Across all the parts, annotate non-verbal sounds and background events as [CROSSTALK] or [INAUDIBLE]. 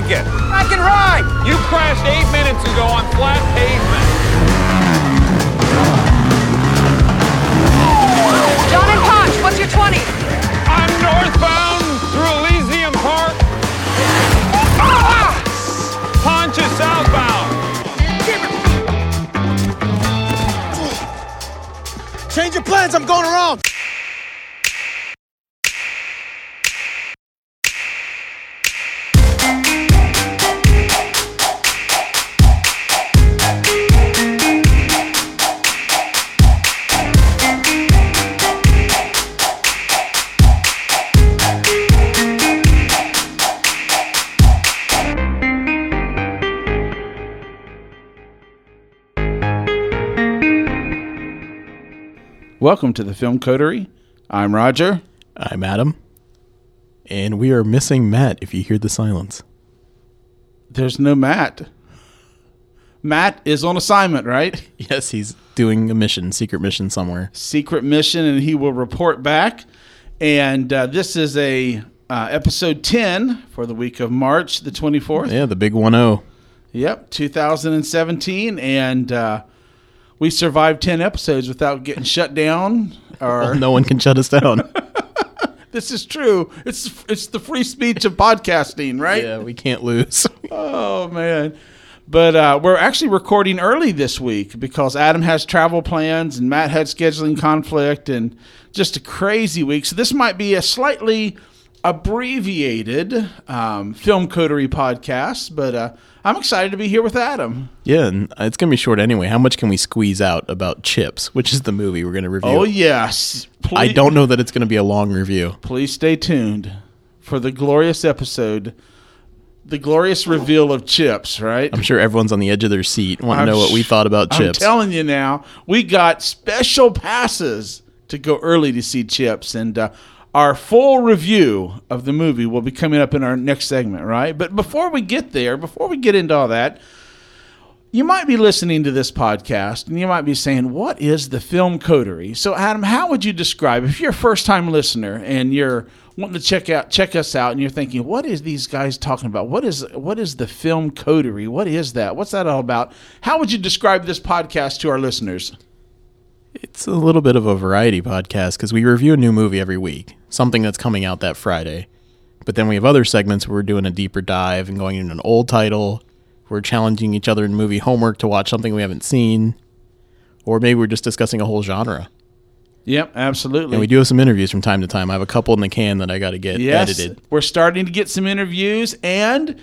make it. I can ride. You crashed eight minutes ago on flat pavement. John and Ponch, what's your 20? I'm northbound through Elysian Park. Ah! Ponch is southbound. Change your plans, I'm going around. Welcome to the Film Coterie. I'm Roger. I'm Adam. And we are missing Matt if you hear the silence. There's no Matt. Matt is on assignment, right? [LAUGHS] Yes, he's doing a mission, secret mission somewhere. Secret mission, and he will report back. And uh, this is a uh, episode 10 for the week of March the 24th. Yeah, the big 1 0. Yep, 2017. And uh, we survived 10 episodes without getting shut down. Or [LAUGHS] No one can shut us down. [LAUGHS] This is true. It's it's the free speech of podcasting, right? yeah, we can't lose. [LAUGHS] Oh man. But uh, we're actually recording early this week because Adam has travel plans and Matt had scheduling conflict and just a crazy week. So this might be a slightly abbreviated um, film coterie podcast, but uh, I'm excited to be here with Adam. yeah, and it's going to be short anyway. How much can we squeeze out about Chips, which is the movie we're going to review? Oh yes, I don't know that it's going to be a long review. Please stay tuned for the glorious episode, the glorious reveal of Chips. Right? I'm sure everyone's on the edge of their seat, want to I'm know what we thought about I'm Chips. telling you now, we got special passes to go early to see Chips, and uh, our full review of the movie will be coming up in our next segment, right? But before we get there, before we get into all that, you might be listening to this podcast and you might be saying, What is the film coterie? So, Adam, how would you describe if you're a first time listener and you're wanting to check out check us out and you're thinking, What is these guys talking about? What is what is the film coterie? What is that? What's that all about? How would you describe this podcast to our listeners? It's a little bit of a variety podcast because we review a new movie every week, something that's coming out that Friday. But then we have other segments where we're doing a deeper dive and going into an old title. We're challenging each other in movie homework to watch something we haven't seen. Or maybe we're just discussing a whole genre. Yep, absolutely. And we do have some interviews from time to time. I have a couple in the can that I got to get Yes, edited. we're starting to get some interviews and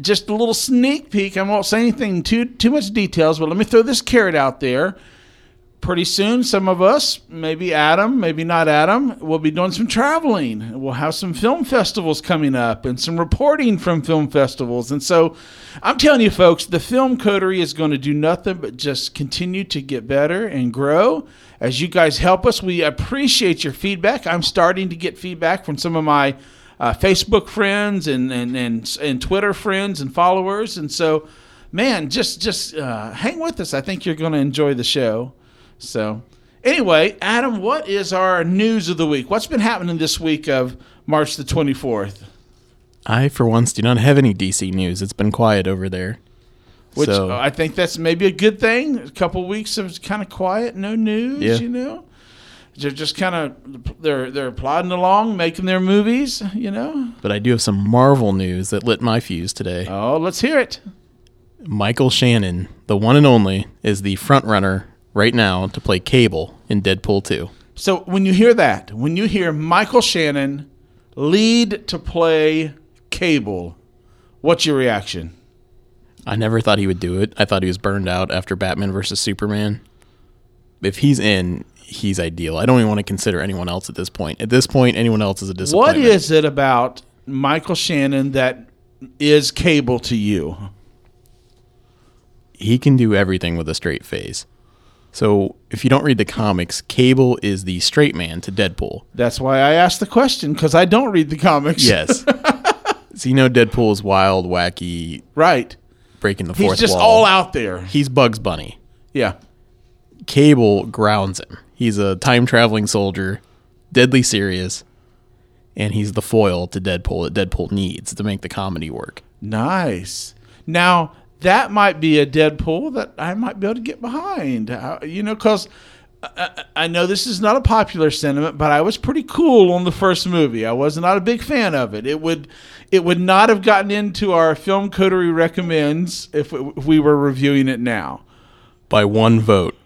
just a little sneak peek. I won't say anything too too much details, but let me throw this carrot out there. Pretty soon, some of us, maybe Adam, maybe not Adam, will be doing some traveling. We'll have some film festivals coming up and some reporting from film festivals. And so I'm telling you, folks, the film coterie is going to do nothing but just continue to get better and grow. As you guys help us, we appreciate your feedback. I'm starting to get feedback from some of my uh, Facebook friends and, and, and, and Twitter friends and followers. And so, man, just, just uh, hang with us. I think you're going to enjoy the show. So, anyway, Adam, what is our news of the week? What's been happening this week of March the 24th? I, for once, do not have any DC news. It's been quiet over there. Which so, I think that's maybe a good thing. A couple weeks of kind of quiet, no news. Yeah. You know, they're just kind of they're they're plodding along, making their movies. You know. but I do have some Marvel news that lit my fuse today. Oh, let's hear it. Michael Shannon, the one and only, is the front runner right now to play Cable in Deadpool 2. So when you hear that, when you hear Michael Shannon lead to play Cable, what's your reaction? I never thought he would do it. I thought he was burned out after Batman versus Superman. If he's in, he's ideal. I don't even want to consider anyone else at this point. At this point, anyone else is a What disappointment. is it about Michael Shannon that is Cable to you? he can do everything with a straight face. So if you don't read the comics, Cable is the straight man to Deadpool. That's why I asked the question because I don't read the comics. Yes. [LAUGHS] so you know Deadpool is wild, wacky, right. breaking the fourth wall. He's just wall. all out there. He's Bugs Bunny. Yeah. Cable grounds him. He's a time traveling soldier, deadly serious, and he's the foil to Deadpool that Deadpool needs to make the comedy work. Nice. Now that might be a Deadpool that I might be able to get behind. Uh, you know, because I, I know this is not a popular sentiment, but I was pretty cool on the first movie. I was not a big fan of it. It would it would not have gotten into our film coterie recommends if, if we were reviewing it now. By one vote.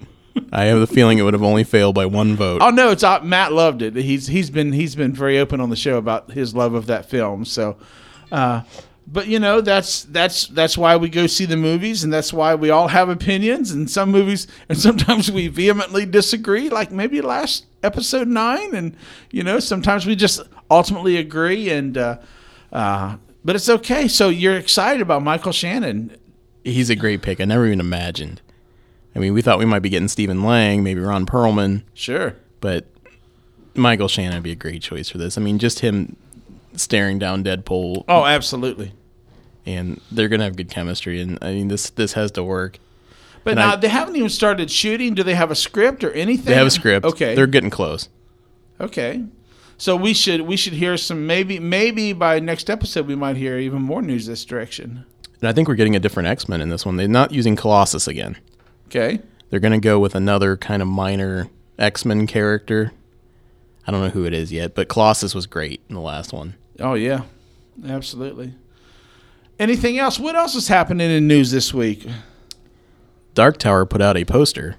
I have the feeling it would have only failed by one vote. Oh no, it's uh, Matt loved it. He's he's been he's been very open on the show about his love of that film. So, uh, but you know that's that's that's why we go see the movies, and that's why we all have opinions. And some movies, and sometimes we vehemently disagree, like maybe last episode nine, and you know sometimes we just ultimately agree. And uh, uh, but it's okay. So you're excited about Michael Shannon? He's a great pick. I never even imagined. I mean, we thought we might be getting Stephen Lang, maybe Ron Perlman, Sure. but Michael Shannon would be a great choice for this. I mean, just him staring down Deadpool, Oh, absolutely. And they're gonna have good chemistry. And I mean, this this has to work. But And now I- they haven't even started shooting. Do they have a script or anything? They have a script. Okay. they're getting close. Okay. So we should we should hear some maybe maybe by next episode we might hear even more news this direction. And I think we're getting a different X Men in this one. They're not using Colossus again. Okay. They're gonna go with another kind of minor X Men character. I don't know who it is yet, but Colossus was great in the last one. Oh yeah. Absolutely. Anything else? What else is happening in news this week? Dark Tower put out a poster,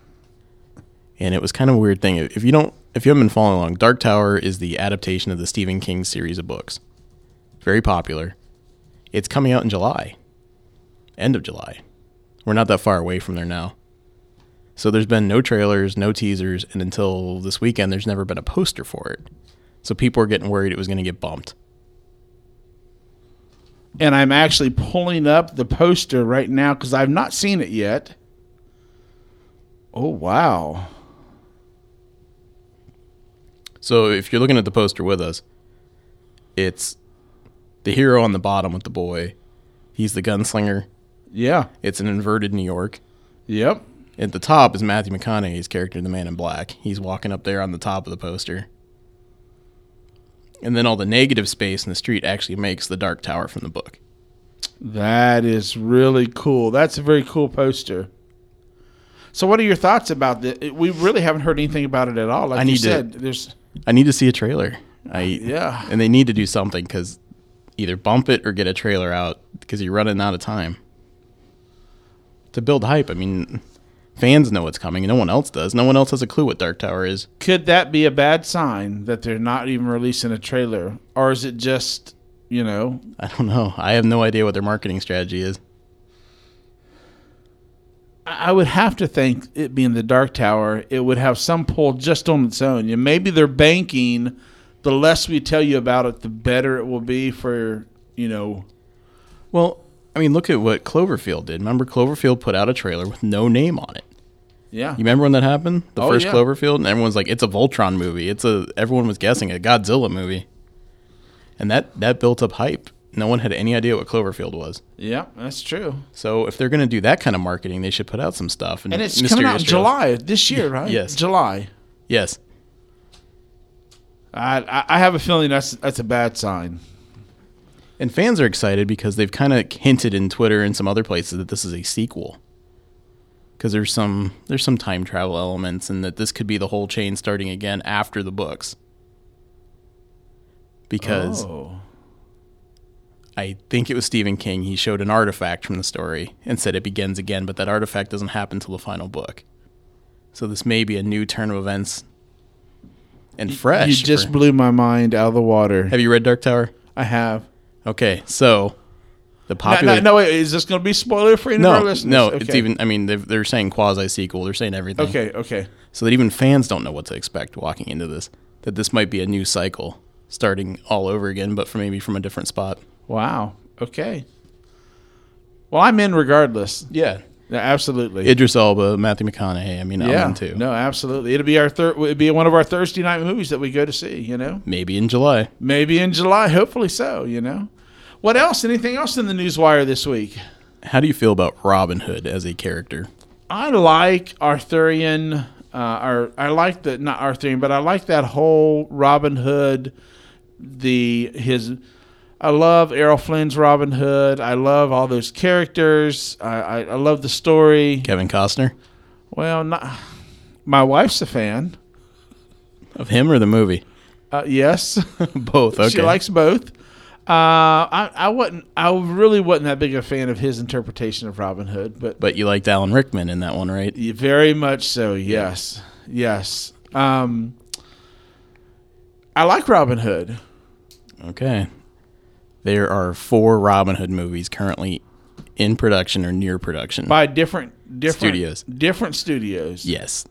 and it was kind of a weird thing. If you don't, if you haven't been following along, Dark Tower is the adaptation of the Stephen King series of books. Very popular. It's coming out in July, end of July. We're not that far away from there now. So there's been no trailers, no teasers, and until this weekend, there's never been a poster for it. So people are getting worried it was going to get bumped. And I'm actually pulling up the poster right now because I've not seen it yet. Oh wow. So if you're looking at the poster with us, it's the hero on the bottom with the boy. He's the gunslinger. Yeah. It's an inverted New York. Yep. At the top is Matthew McConaughey's character, the Man in Black. He's walking up there on the top of the poster. And then all the negative space in the street actually makes the Dark Tower from the book. That is really cool. That's a very cool poster. So, what are your thoughts about this? We really haven't heard anything about it at all. Like I you need to- said, there's I need to see a trailer. I Yeah. and they need to do something because either bump it or get a trailer out because you're running out of time to build hype. I mean, fans know what's coming. No one else does. No one else has a clue what Dark Tower is. could that be a bad sign that they're not even releasing a trailer, or is it just you know? I don't know. I have no idea what their marketing strategy is. I I would have to think it being the Dark Tower, it would have some pull just on its own. Yeah, maybe they're banking. The less we tell you about it, the better it will be for you know. Well, I mean, look at what Cloverfield did. Remember, Cloverfield put out a trailer with no name on it. Yeah, You remember when that happened? The Oh, first yeah. Cloverfield, and everyone's like, "It's a Voltron movie." It's a. Everyone was guessing a Godzilla movie, and that that built up hype. No one had any idea what Cloverfield was. yeah, that's true. So if they're going to do that kind of marketing, they should put out some stuff. And it's coming out in. July this year, [LAUGHS] right? Yes. July. Yes, I I- I have a feeling that's that's a bad sign. And fans are excited because they've kind of hinted in Twitter and some other places that this is a sequel. Because there's some there's some time travel elements, and that this could be the whole chain starting again after the books. Because Oh. I think it was Stephen King. He showed an artifact from the story and said it begins again, but that artifact doesn't happen till the final book. So this may be a new turn of events and fresh. You just for- blew my mind out of the water. have you read Dark Tower? I have. Okay, so the No, popular no, no, wait, is this going to be spoiler free no, no, Okay. it's even. I mean, they're saying quasi sequel. They're saying everything. Okay, okay. so that even fans don't know what to expect walking into this. That this might be a new cycle starting all over again, but for maybe from a different spot. Wow. Okay. Well, I'm in regardless. Yeah, Yeah, absolutely. Idris Elba, Matthew McConaughey. I mean, I'm yeah. in too. No, absolutely. It'll be our third. It'll be one of our Thursday night movies that we go to see. You know, Maybe in July. maybe in July. Hopefully so. You know. What else? Anything else in the newswire this week? How do you feel about Robin Hood as a character? I like Arthurian. Uh, or I like the not Arthurian, but I like that whole Robin Hood, the his I love Errol Flynn's Robin Hood. I love all those characters. I, I, I love the story. Kevin Costner Well, not, my wife's a fan. of him or the movie? Uh, yes, [LAUGHS] Both. Okay. she likes both. Uh, I, I wasn't. I really wasn't that big a fan of his interpretation of Robin Hood, but but you liked Alan Rickman in that one, right? very much so. Yes, yes. Um, I like Robin Hood. Okay. There are four Robin Hood movies currently in production or near production. by different different Studios. Different studios. yes.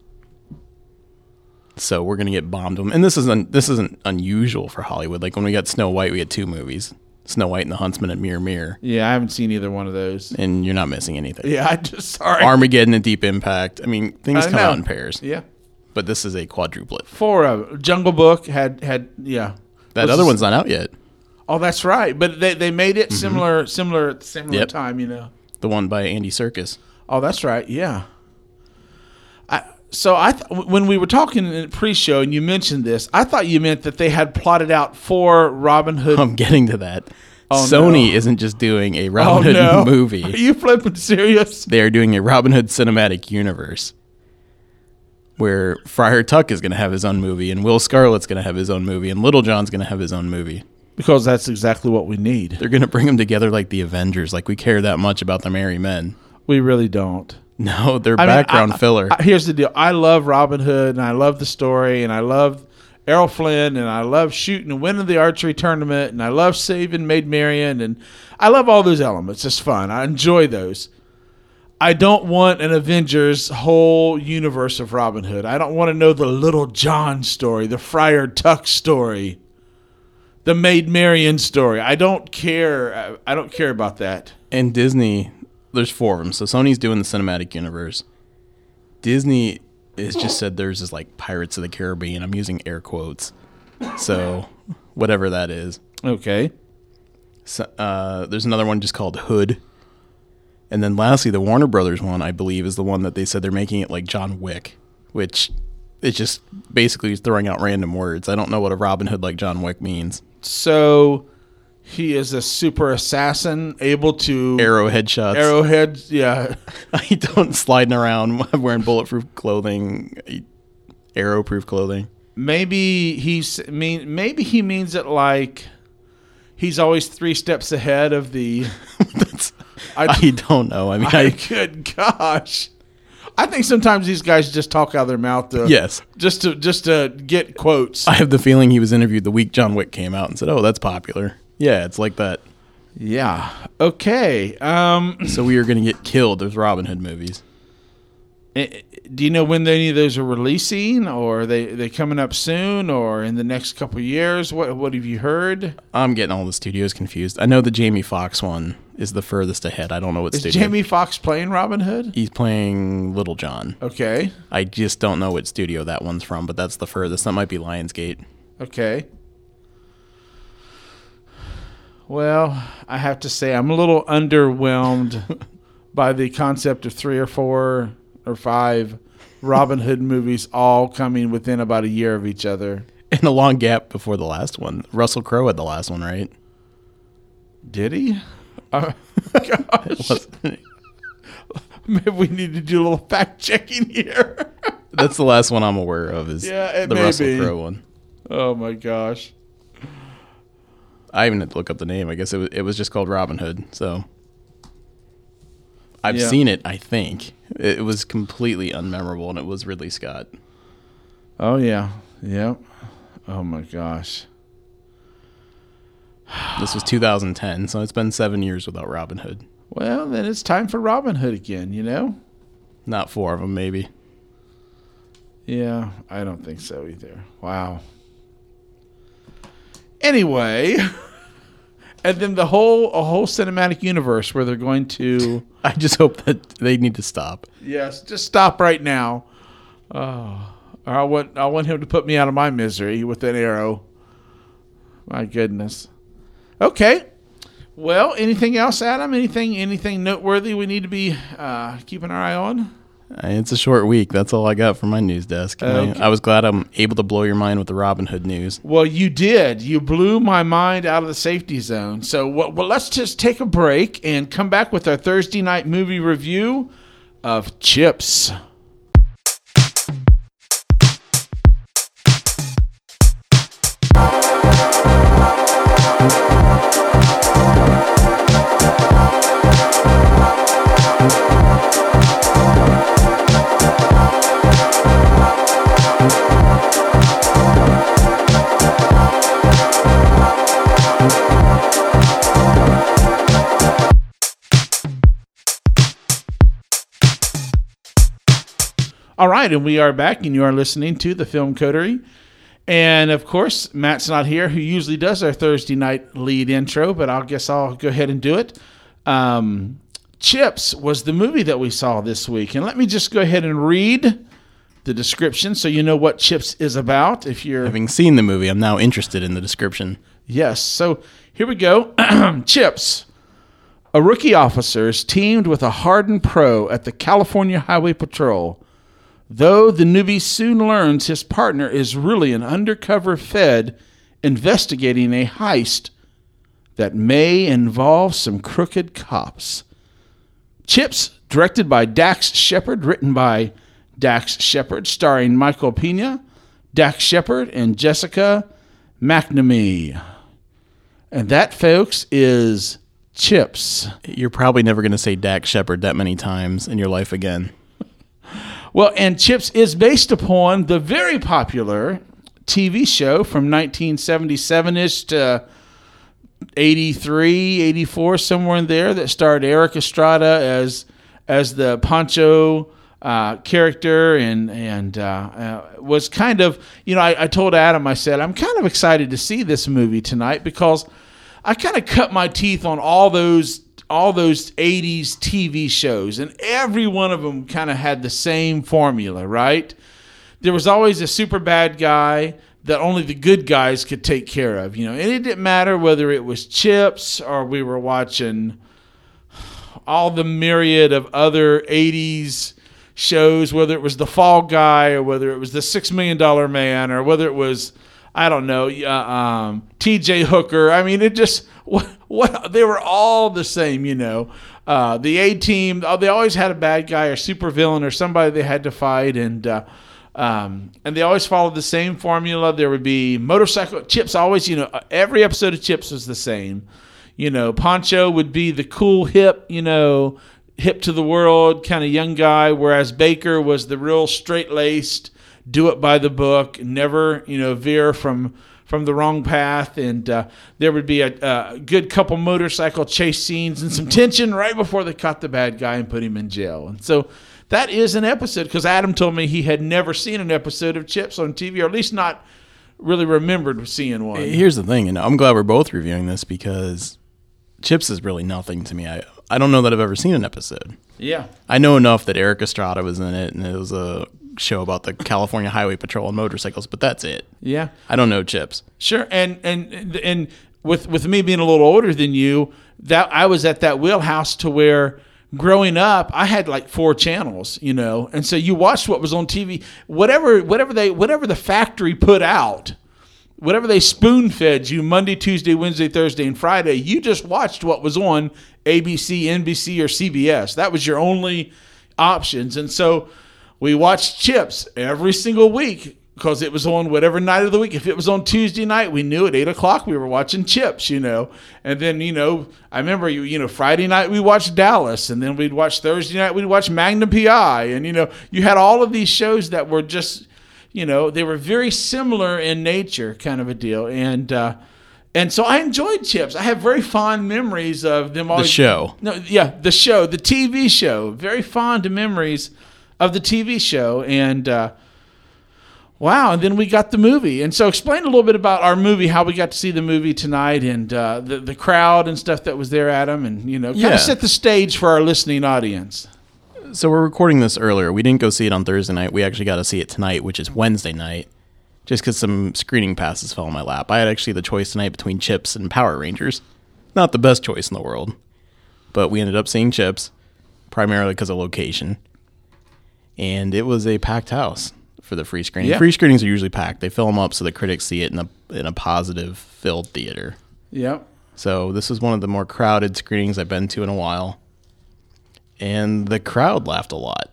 So we're gonna get bombed them, and this isn't this isn't unusual for Hollywood. Like when we got Snow White, we had two movies: Snow White and the Huntsman and Mirror Mirror, Yeah, I haven't seen either one of those. and you're not missing anything. Yeah, [LAUGHS] I just sorry. Armageddon and Deep Impact. I mean, things I come know. out in pairs, Yeah, but this is a quadruplet. four of Jungle Book had had yeah. That other one's not out yet. Oh, that's right. But they, they made it similar similar at the similar Mm-hmm. Yep. time. You know. The one by Andy Serkis. Oh, that's right. Yeah. So I th- when we were talking in pre-show and you mentioned this, I thought you meant that they had plotted out for Robin Hood. I'm getting to that. Oh, Sony no. isn't just doing a oh Robin Hood no, [LAUGHS] movie. Are you flipping serious? they are doing a Robin Hood cinematic universe where Friar Tuck is going to have his own movie and Will Scarlet's going to have his own movie and Little John's going to have his own movie. Because that's exactly what we need. They're going to bring them together like the Avengers, like we care that much about the Merry Men. We really don't. [LAUGHS] No, they're I mean, background I- filler. I- here's the deal. I love Robin Hood and I love the story and I love Errol Flynn and I love shooting and winning the archery tournament and I love saving Maid Marian and I love all those elements. It's fun. I enjoy those. I don't want an Avengers whole universe of Robin Hood. I don't want to know the Little John story, the Friar Tuck story, the Maid Marian story. I don't care. I don't care about that. and Disney, there's four of them. So Sony's doing the cinematic universe. Disney has just [LAUGHS] said theirs is like Pirates of the Caribbean. I'm using air quotes. So whatever that is. Okay. So, uh, there's another one just called Hood. And then lastly, the Warner Brothers one, I believe, is the one that they said they're making it like John Wick, which is just basically throwing out random words. I don't know what a Robin Hood like John Wick means. So he is a super assassin, able to Arrow headshots. arrowheads. Yeah, [LAUGHS] I don't sliding around [LAUGHS] wearing bulletproof clothing, arrow-proof clothing. maybe he's mean. Maybe he means it like he's always three steps ahead of the. [LAUGHS] I- I, don't know. I mean, I, I, good gosh, I think sometimes these guys just talk out of their mouth. To, yes, just to just to get quotes. I have the feeling he was interviewed the week John Wick came out and said, "Oh, that's popular." Yeah, it's like that. yeah. Okay. Um. [CLEARS THROAT] So we are going to get killed with Robin Hood movies. eh, Do you know when any of those are releasing, or are they they coming up soon, or in the next couple of years? What what have you heard? I'm getting all the studios confused. I know the Jamie Foxx one is the furthest ahead. I don't know what Is studio. Jamie Foxx playing Robin Hood? He's playing Little John. Okay. I just don't know what studio that one's from, but that's the furthest. That might be Lionsgate. Okay. Well, I have to say I'm a little underwhelmed [LAUGHS] by the concept of three or four or five Robin Hood [LAUGHS] movies all coming within about a year of each other. And a long gap before the last one. Russell Crowe had the last one, right? Did he? Uh, [LAUGHS] gosh, maybe we need to do a little fact checking here. That's the last one I'm aware of. Is Yeah, the Russell. Crowe one. oh my gosh. I even had to look up the name. I guess it was, it was just called Robin Hood. So I've Yeah. seen it. I think it, it was completely unmemorable, and it was Ridley Scott. Oh yeah. Yep. Oh my gosh. This was 2010, so it's been seven years without Robin Hood. Well, then it's time for Robin Hood again, you know? Not four of them, maybe. Yeah, I don't think so either. Wow. Anyway, [LAUGHS] and then the whole a whole cinematic universe where they're going to [LAUGHS] I just hope that they need to stop. yes, just stop right now. Oh, I want I want him to put me out of my misery with an arrow. My goodness. Okay. Well, anything else, Adam? Anything anything noteworthy we need to be uh, keeping our eye on? It's a short week. That's all I got from my news desk. Okay. I, I was glad I'm able to blow your mind with the Robin Hood news. Well, you did. You blew my mind out of the safety zone. So, well, well, let's just take a break and come back with our Thursday night movie review of Chips. Right, and we are back, and you are listening to the Film Coterie. And of course, Matt's not here, who usually does our Thursday night lead intro, but I guess I'll go ahead and do it. Um, Chips was the movie that we saw this week. And let me just go ahead and read the description so you know what Chips is about. If you're Having seen the movie, I'm now interested in the description. Yes. So here we go. [CLEARS THROAT] Chips. A rookie officer is teamed with a hardened pro at the California Highway Patrol. Though the newbie soon learns his partner is really an undercover Fed investigating a heist that may involve some crooked cops. Chips, directed by Dax Shepard, written by Dax Shepard, starring Michael Pena, Dax Shepard, and Jessica McNamee. And that, folks, is Chips. You're probably never going to say Dax Shepard that many times in your life again. Well, and Chips is based upon the very popular TV show from 1977 ish to 83, 84, somewhere in there that starred Erik Estrada as as the Pancho uh, character and and uh, uh, was kind of you know I, I told Adam I said I'm kind of excited to see this movie tonight because I kind of cut my teeth on all those all those 80s TV shows and every one of them kind of had the same formula right there was always a super bad guy that only the good guys could take care of, you know. And it didn't matter whether it was Chips or we were watching all the myriad of other 80s shows, whether it was The Fall Guy or whether it was The Six Million Dollar Man or whether it was, I don't know, uh, um, TJ Hooker. I mean, it just, [LAUGHS] what, they were all the same, you know. Uh, the A team, oh, they always had a bad guy or super villain or somebody they had to fight. And, uh, um, and they always followed the same formula. There would be motorcycle chips. Always, you know, every episode of Chips was the same. You know, Poncho would be the cool, hip, you know, hip to the world kind of young guy, whereas Baker was the real straight laced, do it by the book, never, you know, veer from from the wrong path. And uh, there would be a, a good couple motorcycle chase scenes and some tension right before they caught the bad guy and put him in jail. And so that is an episode because Adam told me he had never seen an episode of Chips on TV, or at least not really remembered seeing one. Here's the thing, and I'm glad we're both reviewing this because Chips is really nothing to me. I I don't know that I've ever seen an episode. Yeah. I know enough that Erik Estrada was in it, and it was a show about the California Highway Patrol and motorcycles, but that's it. Yeah. I don't know Chips. Sure, and and and with with me being a little older than you, that I was at that wheelhouse to where growing up I had like four channels, you know, and so you watched what was on TV, whatever whatever they whatever the factory put out, whatever they spoon fed you Monday, Tuesday, Wednesday, Thursday, and Friday, you just watched what was on ABC, NBC, or CBS. That was your only options, and so we watched Chips every single week because it was on whatever night of the week. If it was on Tuesday night, we knew at eight o'clock we were watching Chips, you know. And then you know, I remember you, you know, Friday night we watched Dallas, and then we'd watch Thursday night we'd watch Magnum PI, and you know, you had all of these shows that were just, you know, they were very similar in nature, kind of a deal, and. uh and so I enjoyed Chips. I have very fond memories of them. Always, the show. No, yeah, the show, the TV show. Very fond memories of the TV show, and uh, wow. And then we got the movie. And so, explain a little bit about our movie, how we got to see the movie tonight, and uh, the the crowd and stuff that was there, Adam, and you know, kind Yeah. of set the stage for our listening audience. So we're recording this earlier. We didn't go see it on Thursday night. We actually got to see it tonight, which is Wednesday night, just because some screening passes fell in my lap. I had actually the choice tonight between Chips and Power Rangers. Not the best choice in the world, but we ended up seeing Chips, primarily because of location. And it was a packed house for the free screening. Yeah. Free screenings are usually packed. They fill them up so the critics see it in a in a positive filled theater. Yep. So this was one of the more crowded screenings I've been to in a while. And the crowd laughed a lot.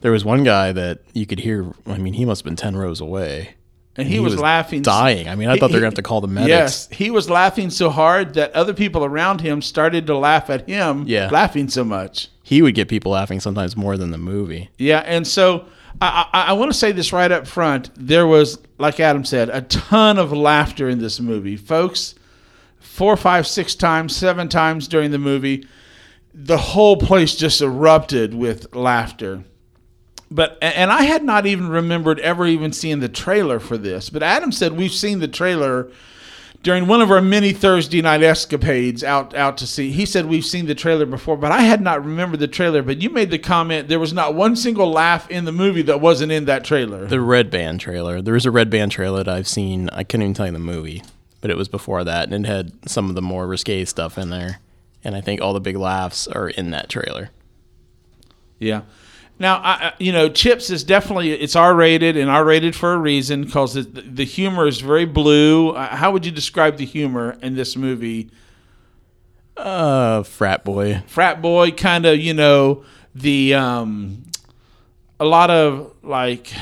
There was one guy that you could hear, I mean, he must have been 10 rows away. And he, was, laughing, Dying. I mean, I thought they were going to have to call the medics. Yes, he was laughing so hard that other people around him started to laugh at him. Yeah. laughing so much. He would get people laughing sometimes more than the movie. Yeah, and so I, I, I want to say this right up front. There was, like Adam said, a ton of laughter in this movie, folks. Four, five, six times, seven times during the movie, the whole place just erupted with laughter. But and I had not even remembered ever even seeing the trailer for this. But Adam said we've seen the trailer during one of our many Thursday night escapades out out to see. He said we've seen the trailer before, but I had not remembered the trailer. But you made the comment there was not one single laugh in the movie that wasn't in that trailer. The Red Band trailer. There is a Red Band trailer that I've seen. I couldn't even tell you the movie, but it was before that, and it had some of the more risque stuff in there. And I think all the big laughs are in that trailer. Yeah. Now, I, you know, Chips is definitely it's R rated and R rated for a reason because the, the humor is very blue. Uh, How would you describe the humor in this movie? Uh, frat boy. Frat boy, kind of, you know, the um, a lot of like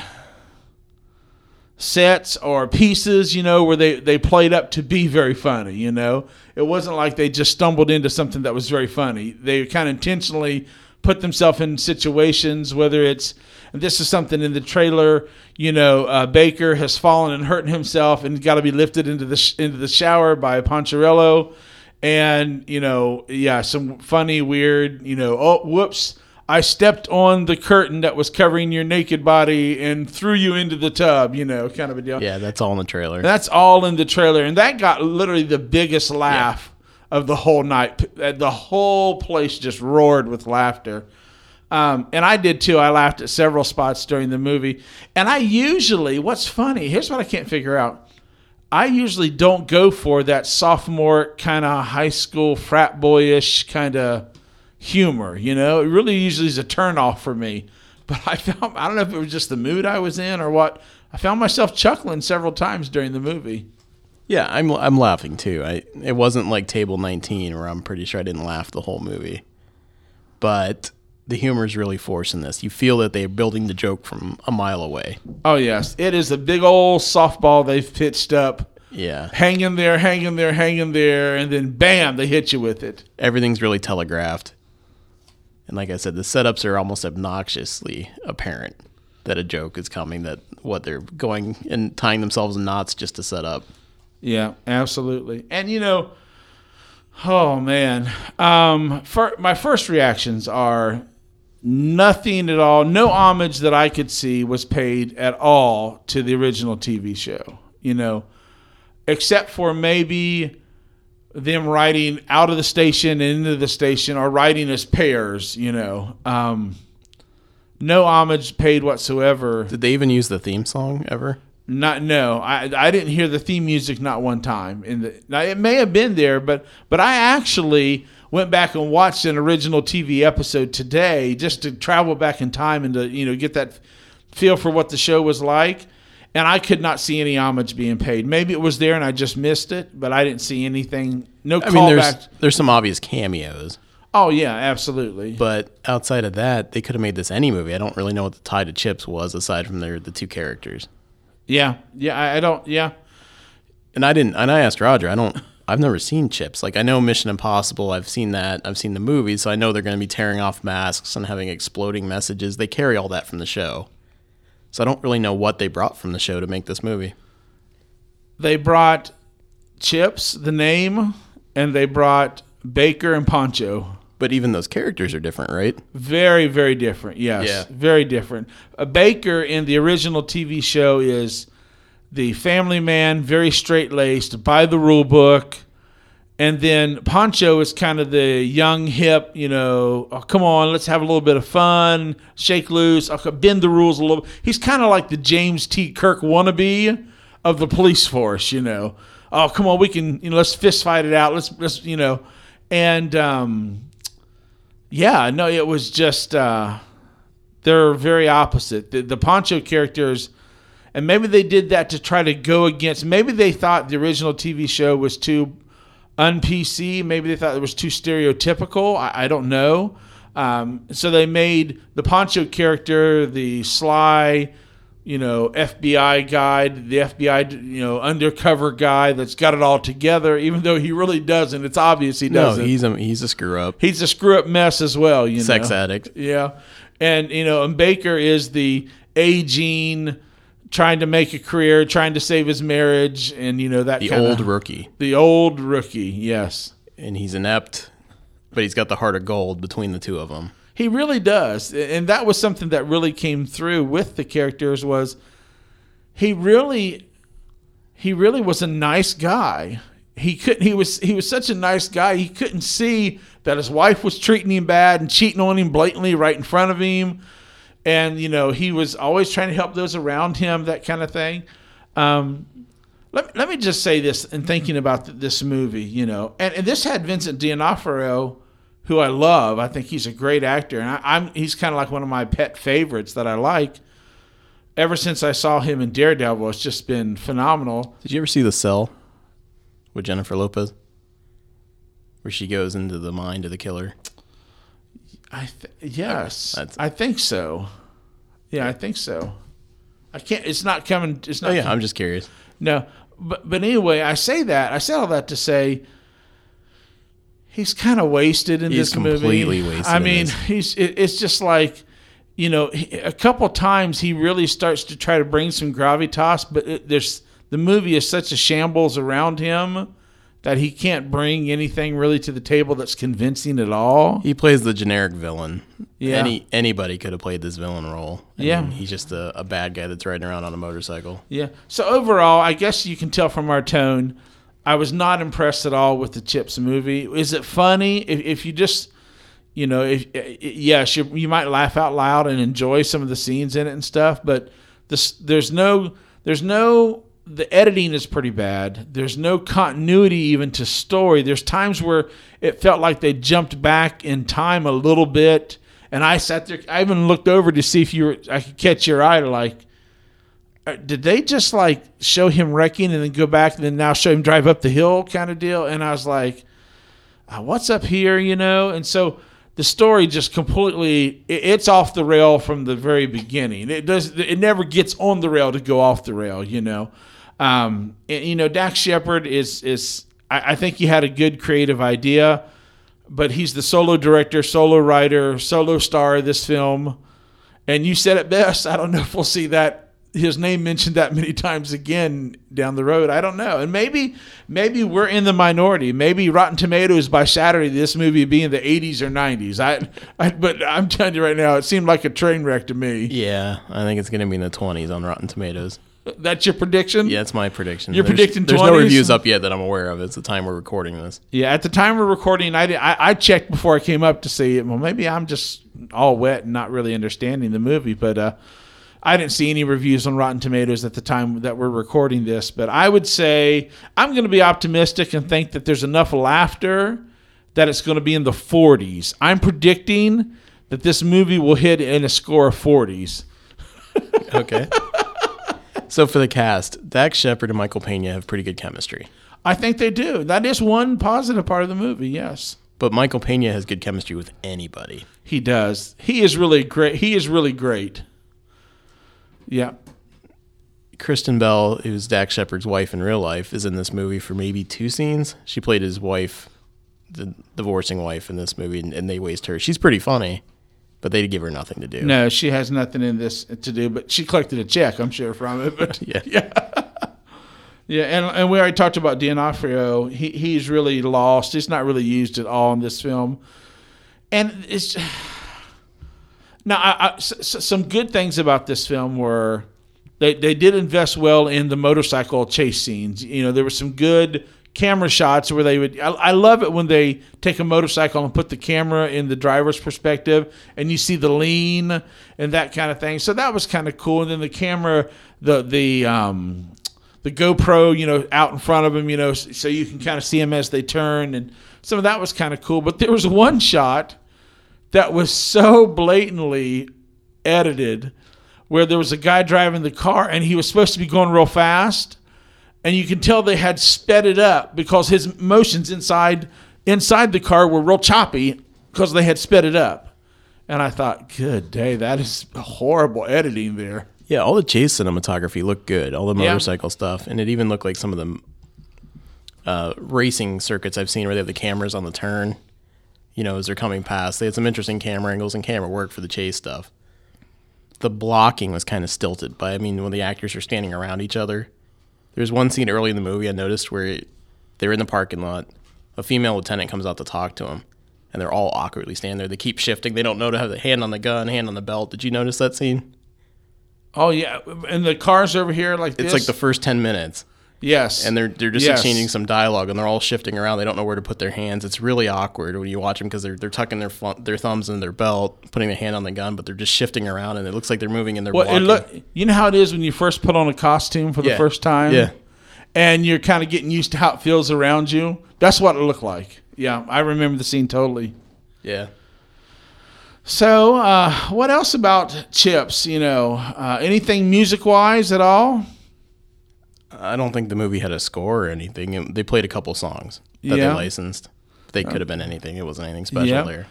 sets or pieces, you know, where they they played up to be very funny. You know, it wasn't like they just stumbled into something that was very funny. They kind of intentionally put themselves in situations, whether it's and this is something in the trailer. You know, uh, Baker has fallen and hurt himself and got to be lifted into the sh- into the shower by Poncherello, and you know, yeah, some funny, weird, you know, oh, whoops. I stepped on the curtain that was covering your naked body and threw you into the tub, you know, kind of a deal. Yeah, that's all in the trailer. That's all in the trailer, and that got literally the biggest laugh of the whole night. Uh, The whole place just roared with laughter, um, and I did too. I laughed at several spots during the movie, and I usually, what's funny, here's what I can't figure out. I usually don't go for that sophomore kind of high school frat boyish kind of humor. You know, it really usually is a turnoff for me. But I found I don't know if it was just the mood I was in or what. I found myself chuckling several times during the movie. Yeah, I'm I'm laughing too. I it wasn't like Table 19 where I'm pretty sure I didn't laugh the whole movie. But the humor is really forced in this. You feel that they're building the joke from a mile away. Oh yes, it is a big old softball they've pitched up, Yeah. hanging there, hanging there, hanging there, and then bam, they hit you with it. Everything's really telegraphed. And like I said, the setups are almost obnoxiously apparent that a joke is coming, that what they're going and tying themselves in knots just to set up. Yeah, absolutely. And you know, oh man, um, for, my first reactions are nothing at all. No homage that I could see was paid at all to the original TV show. You know, except for maybe them riding out of the station and into the station, or riding as pairs. You know, um, no homage paid whatsoever. Did they even use the theme song ever? Not no, I I didn't hear the theme music not one time. In the now it may have been there, but but I actually went back and watched an original TV episode today just to travel back in time and to you know get that feel for what the show was like. And I could not see any homage being paid. Maybe it was there and I just missed it, but I didn't see anything. No I mean, there's callback. there's some obvious cameos, Oh yeah, absolutely. but outside of that, they could have made this any movie. I don't really know what the tie to Chips was aside from their the two characters. Yeah, yeah. I, I don't. Yeah, And I didn't. And I asked Roger. I don't. I've never seen Chips. Like I know Mission Impossible. I've seen that. I've seen the movie, so I know they're going to be tearing off masks and having exploding messages. They carry all that from the show. So I don't really know what they brought from the show to make this movie. they brought Chips, the name, and they brought Baker and Poncho. But even those characters are different, right? Very, very different. Yes, Yeah. very different. A Baker in the original TV show is the family man, very straight laced, by the rule book. And then Poncho is kind of the young, hip, you know, oh, come on, let's have a little bit of fun, shake loose, okay, bend the rules a little. He's kind of like the James T. Kirk wannabe of the police force, you know. Oh, come on, we can, you know, let's fist fight it out. Let's, let's you know. And, um, yeah, no, it was just uh, they're very opposite. The, the Poncho characters, and maybe they did that to try to go against. Maybe they thought the original TV show was too un PC. Maybe they thought it was too stereotypical. I, I don't know. Um, so they made the Poncho character the sly, you know, FBI guy, the FBI, you know, undercover guy that's got it all together, even though he really doesn't. It's obvious he doesn't. No, he's a he's a screw up. he's a screw up mess as well. You Sex know? addict. Yeah, and you know, and Baker is the aging, trying to make a career, trying to save his marriage, and you know that The kinda- old rookie. the old rookie. Yes, And he's inept, but he's got the heart of gold between the two of them. He really does, and that was something that really came through with the characters. Was he really? He really was a nice guy. He couldn't. He was. He was such a nice guy. He couldn't see that his wife was treating him bad and cheating on him blatantly right in front of him. and you know he was always trying to help those around him, that kind of thing. Um, let, let me just say this in thinking about th- this movie, you know, and, and this had Vincent D'Onofrio, who I love. I think he's a great actor, and I, I'm he's kind of like one of my pet favorites that I like. Ever since I saw him in Daredevil, it's just been phenomenal. Did you ever see The Cell with Jennifer Lopez? Where she goes into the mind of the killer. I th- yes, That's- I think so. Yeah, I think so. I can't. It's not coming. It's not. Oh yeah, I'm just curious. No, but but anyway, I say that. I say all that to say he's kind of wasted in He's this movie. completely wasted I mean, he's. It, it's just like, you know, he- a couple times he really starts to try to bring some gravitas, but it, there's the movie is such a shambles around him that he can't bring anything really to the table that's convincing at all. He plays the generic villain. Yeah. Any anybody could have played this villain role. I Yeah. mean, he's just a, a bad guy that's riding around on a motorcycle. Yeah. So overall, I guess you can tell from our tone, I was not impressed at all with the Chips movie. Is it funny? If, if you just, you know, if eh, eh, yes, you, you might laugh out loud and enjoy some of the scenes in it and stuff, but this there's no there's no the editing is pretty bad. There's no continuity even to story. There's times where it felt like they jumped back in time a little bit, and I sat there. I even looked over to see if you were. I could catch your eye to like did they just like show him wrecking and then go back and then now show him drive up the hill kind of deal? And I was like, uh, what's up here, you know? And so the story just completely it- it's off the rail from the very beginning. It does it never gets on the rail to go off the rail, you know. Um, and, you know, Dax Shepard is is I, I think he had a good creative idea, but he's the solo director, solo writer, solo star of this film. And you said it best. I don't know if we'll see that his name mentioned that many [LAUGHS] times again down the road. I don't know. And maybe maybe we're in the minority. Maybe Rotten Tomatoes by Saturday this movie would be in the 80s or 90s. I, I but I'm telling you right now, it seemed like a train wreck to me. Yeah, I think it's gonna be in the twenties on Rotten Tomatoes. That's your prediction? Yeah, that's my prediction. You're There's- predicting There's no reviews up yet that I'm aware of. It's the time we're recording this. Yeah, at the time we're recording, I, did, I I checked before I came up to see it. Well, maybe I'm just all wet and not really understanding the movie, but uh, I didn't see any reviews on Rotten Tomatoes at the time that we're recording this. But I would say I'm going to be optimistic and think that there's enough laughter that it's going to be in the 40s. I'm predicting that this movie will hit in a score of 40s. [LAUGHS] Okay. so for the cast, Dax Shepard and Michael Pena have pretty good chemistry, I think they do. That is one positive part of the movie. Yes. but Michael Pena has good chemistry with anybody. He does. He is really great. He is really great. Yeah. Kristen Bell, who's Dax Shepard's wife in real life, is in this movie for maybe two scenes. She played his wife, the divorcing wife in this movie, and, and they waste her. She's pretty funny, but they give her nothing to do. No, she has nothing in this to do, but she collected a check, I'm sure, from it. But [LAUGHS] [LAUGHS] Yeah. yeah, and and we already talked about D'Onofrio. He he's really lost. He's not really used at all in this film, and it's now some good things about this film were they they did invest well in the motorcycle chase scenes. You know, there were some good camera shots where they would. I, I love it when they take a motorcycle and put the camera in the driver's perspective, and you see the lean and that kind of thing. So that was kind of cool. And then the camera, the the um, the GoPro, you know, out in front of them, you know, so you can kind of see them as they turn, and some of that was kind of cool. But there was one shot that was so blatantly edited where there was a guy driving the car and he was supposed to be going real fast and you can tell they had sped it up because his motions inside inside the car were real choppy because they had sped it up. And I thought, good day, that is horrible editing there. Yeah, all the chase cinematography looked good, all the Yeah. motorcycle stuff, and it even looked like some of the uh, racing circuits I've seen where they have the cameras on the turn. You know, as they're coming past, they had some interesting camera angles and camera work for the chase stuff. The blocking was kind of stilted, but I mean, when the actors are standing around each other, there's one scene early in the movie I noticed where they're in the parking lot. A female lieutenant comes out to talk to him, and they're all awkwardly standing there. They keep shifting. They don't know to have the hand on the gun, hand on the belt. Did you notice that scene? Oh yeah, and the cars over here like It's this. like the first ten minutes, yes, and they're they're just Yes. exchanging some dialogue, and they're all shifting around. They don't know where to put their hands. It's really awkward when you watch them because they're they're tucking their their thumbs in their belt, putting their hand on the gun, but they're just shifting around, and it looks like they're moving in their. Well, it look. You know how it is when you first put on a costume for the Yeah. first time. Yeah. And you're kind of getting used to how it feels around you. That's what it looked like. Yeah, I remember the scene totally. yeah. So, uh, what else about Chips? You know, uh, anything music wise at all? I don't think the movie had a score or anything. It- they played a couple songs that Yeah. they licensed. They could have been anything. It wasn't anything special Yeah. there.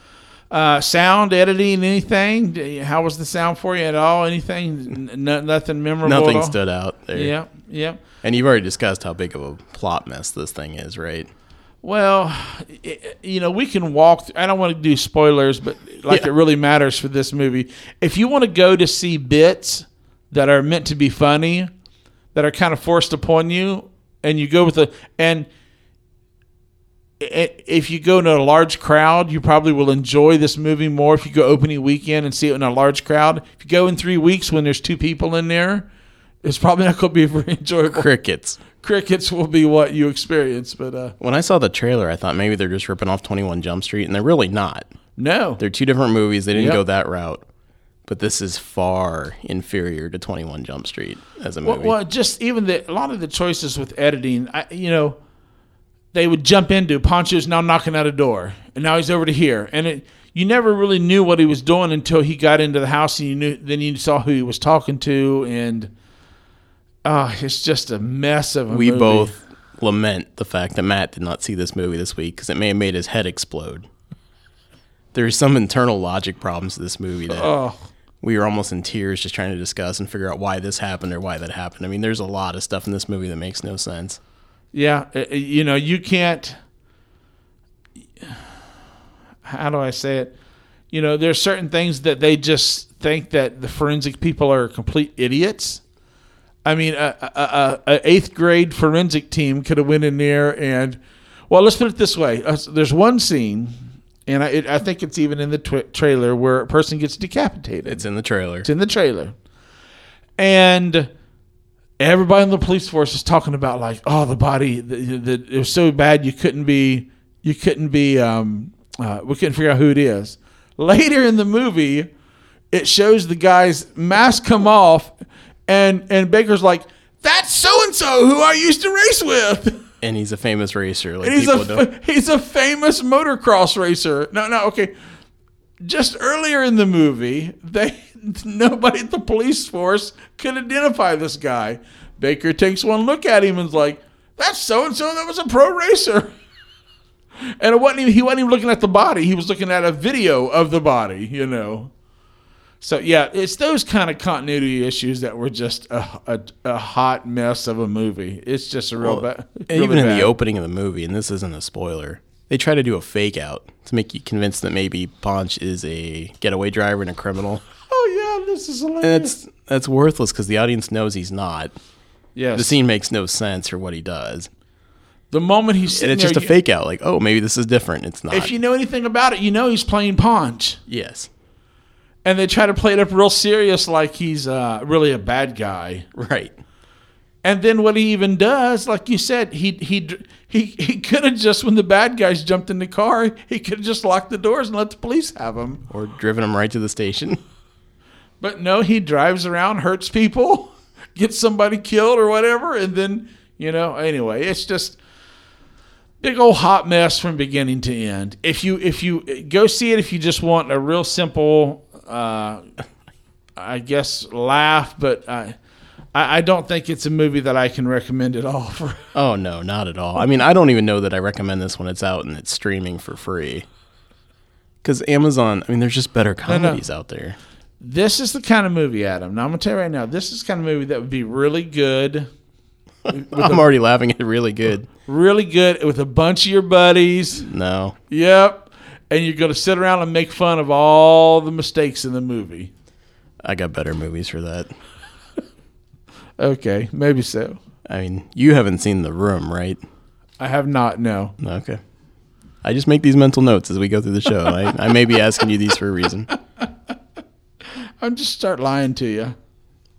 Uh, sound editing, anything? How was the sound for you at all? Anything? N- nothing memorable. Nothing stood out there. Yeah, yeah. And you've already discussed how big of a plot mess this thing is, right? Well, i- you know, we can walk. Th- I don't want to do spoilers, but like Yeah. it really matters for this movie. If you want to go to see bits that are meant to be funny, that are kind of forced upon you, and you go with the and if you go in a large crowd, you probably will enjoy this movie more if you go opening weekend and see it in a large crowd. If you go in three weeks when there's two people in there, it's probably not going to be [LAUGHS] very enjoyable. Crickets. Crickets will be what you experience, but uh, When I saw the trailer, I thought maybe they're just ripping off 21 Jump Street, and they're really not. no, They're two different movies. They didn't Yep. go that route. But this is far inferior to 21 Jump Street as a Well, movie. well, just even the a lot of the choices with editing, I, you know, they would jump into Ponch's now knocking at a door, and now he's over to here, and it you never really knew what he was doing until he got into the house, and you knew then you saw who he was talking to, and uh, it's just a mess of a we movie. both lament the fact that Matt did not see this movie this week because it may have made his head explode. There's some internal logic problems to this movie that Oh, we were almost in tears just trying to discuss and figure out why this happened or why that happened. I mean, there's a lot of stuff in this movie that makes no sense. yeah, uh, uh, you know, you can't. How do I say it? You know, there's certain things that they just think that the forensic people are complete idiots. I mean, a, a, a, eighth grade forensic team could have went in there and, well, let's put it this way: there's one scene, and I, it, I think it's even in the trailer where a person gets decapitated. It's in the trailer. It's in the trailer. And everybody in the police force is talking about like, oh, the body, the, the, it was so bad you couldn't be, you couldn't be, um, uh, we couldn't figure out who it is. Later in the movie, it shows the guy's mask come off, and and Baker's like, that's so and so who I used to race with. [LAUGHS] and he's a famous racer. Like And he's people a [LAUGHS] know. he's a famous motocross racer. No, no, okay. Just earlier in the movie, they [LAUGHS] nobody at the police force could identify this guy. Baker takes one look at him and's like, "That's so and so. That was a pro racer." [LAUGHS] And it wasn't even, he wasn't even looking at the body. He was looking at a video of the body. You know. So yeah, it's those kind of continuity issues that were just a, a, a hot mess of a movie. It's just a real Well, bad. and even in the opening of the movie, and this isn't a spoiler, they try to do a fake out to make you convinced that maybe Ponch is a getaway driver and a criminal. [LAUGHS] Oh yeah, this is hilarious. That's that's worthless because the audience knows he's not. yes. The scene makes no sense for what he does, The moment he's and it's just a there, you- fake out. Like, oh, maybe this is different. It's not. If you know anything about it, you know he's playing Ponch, yes, and they try to play it up real serious, like he's uh, really a bad guy. right. And then what he even does, like you said, he he he he could have just when the bad guys jumped in the car, he could have just locked the doors and let the police have him. Or driven him right to the station. [LAUGHS] But no, he drives around, hurts people, [LAUGHS] gets somebody killed or whatever, and then you know. Anyway, it's just big old hot mess from beginning to end. If you if you go see it, if you just want a real simple, uh, I guess, laugh, but I, I don't think it's a movie that I can recommend at all. For [LAUGHS] Oh no, not at all. I mean, I don't even know that I recommend this when it's out and it's streaming for free. Because Amazon, I mean, there's just better no. comedies out there. this is the kind of movie, Adam. Now I'm gonna tell you right now, this is the kind of movie that would be really good, [LAUGHS] I'm already laughing at it really good. really good with a bunch of your buddies. No, Yep, and you're gonna sit around and make fun of all the mistakes in the movie. I got better movies for that. [LAUGHS] Okay, maybe so. I mean, you haven't seen The Room, right? I have not. No. Okay. I just make these mental notes as we go through the show. I, I may be asking you these for a reason. [LAUGHS] I'm just start lying to you.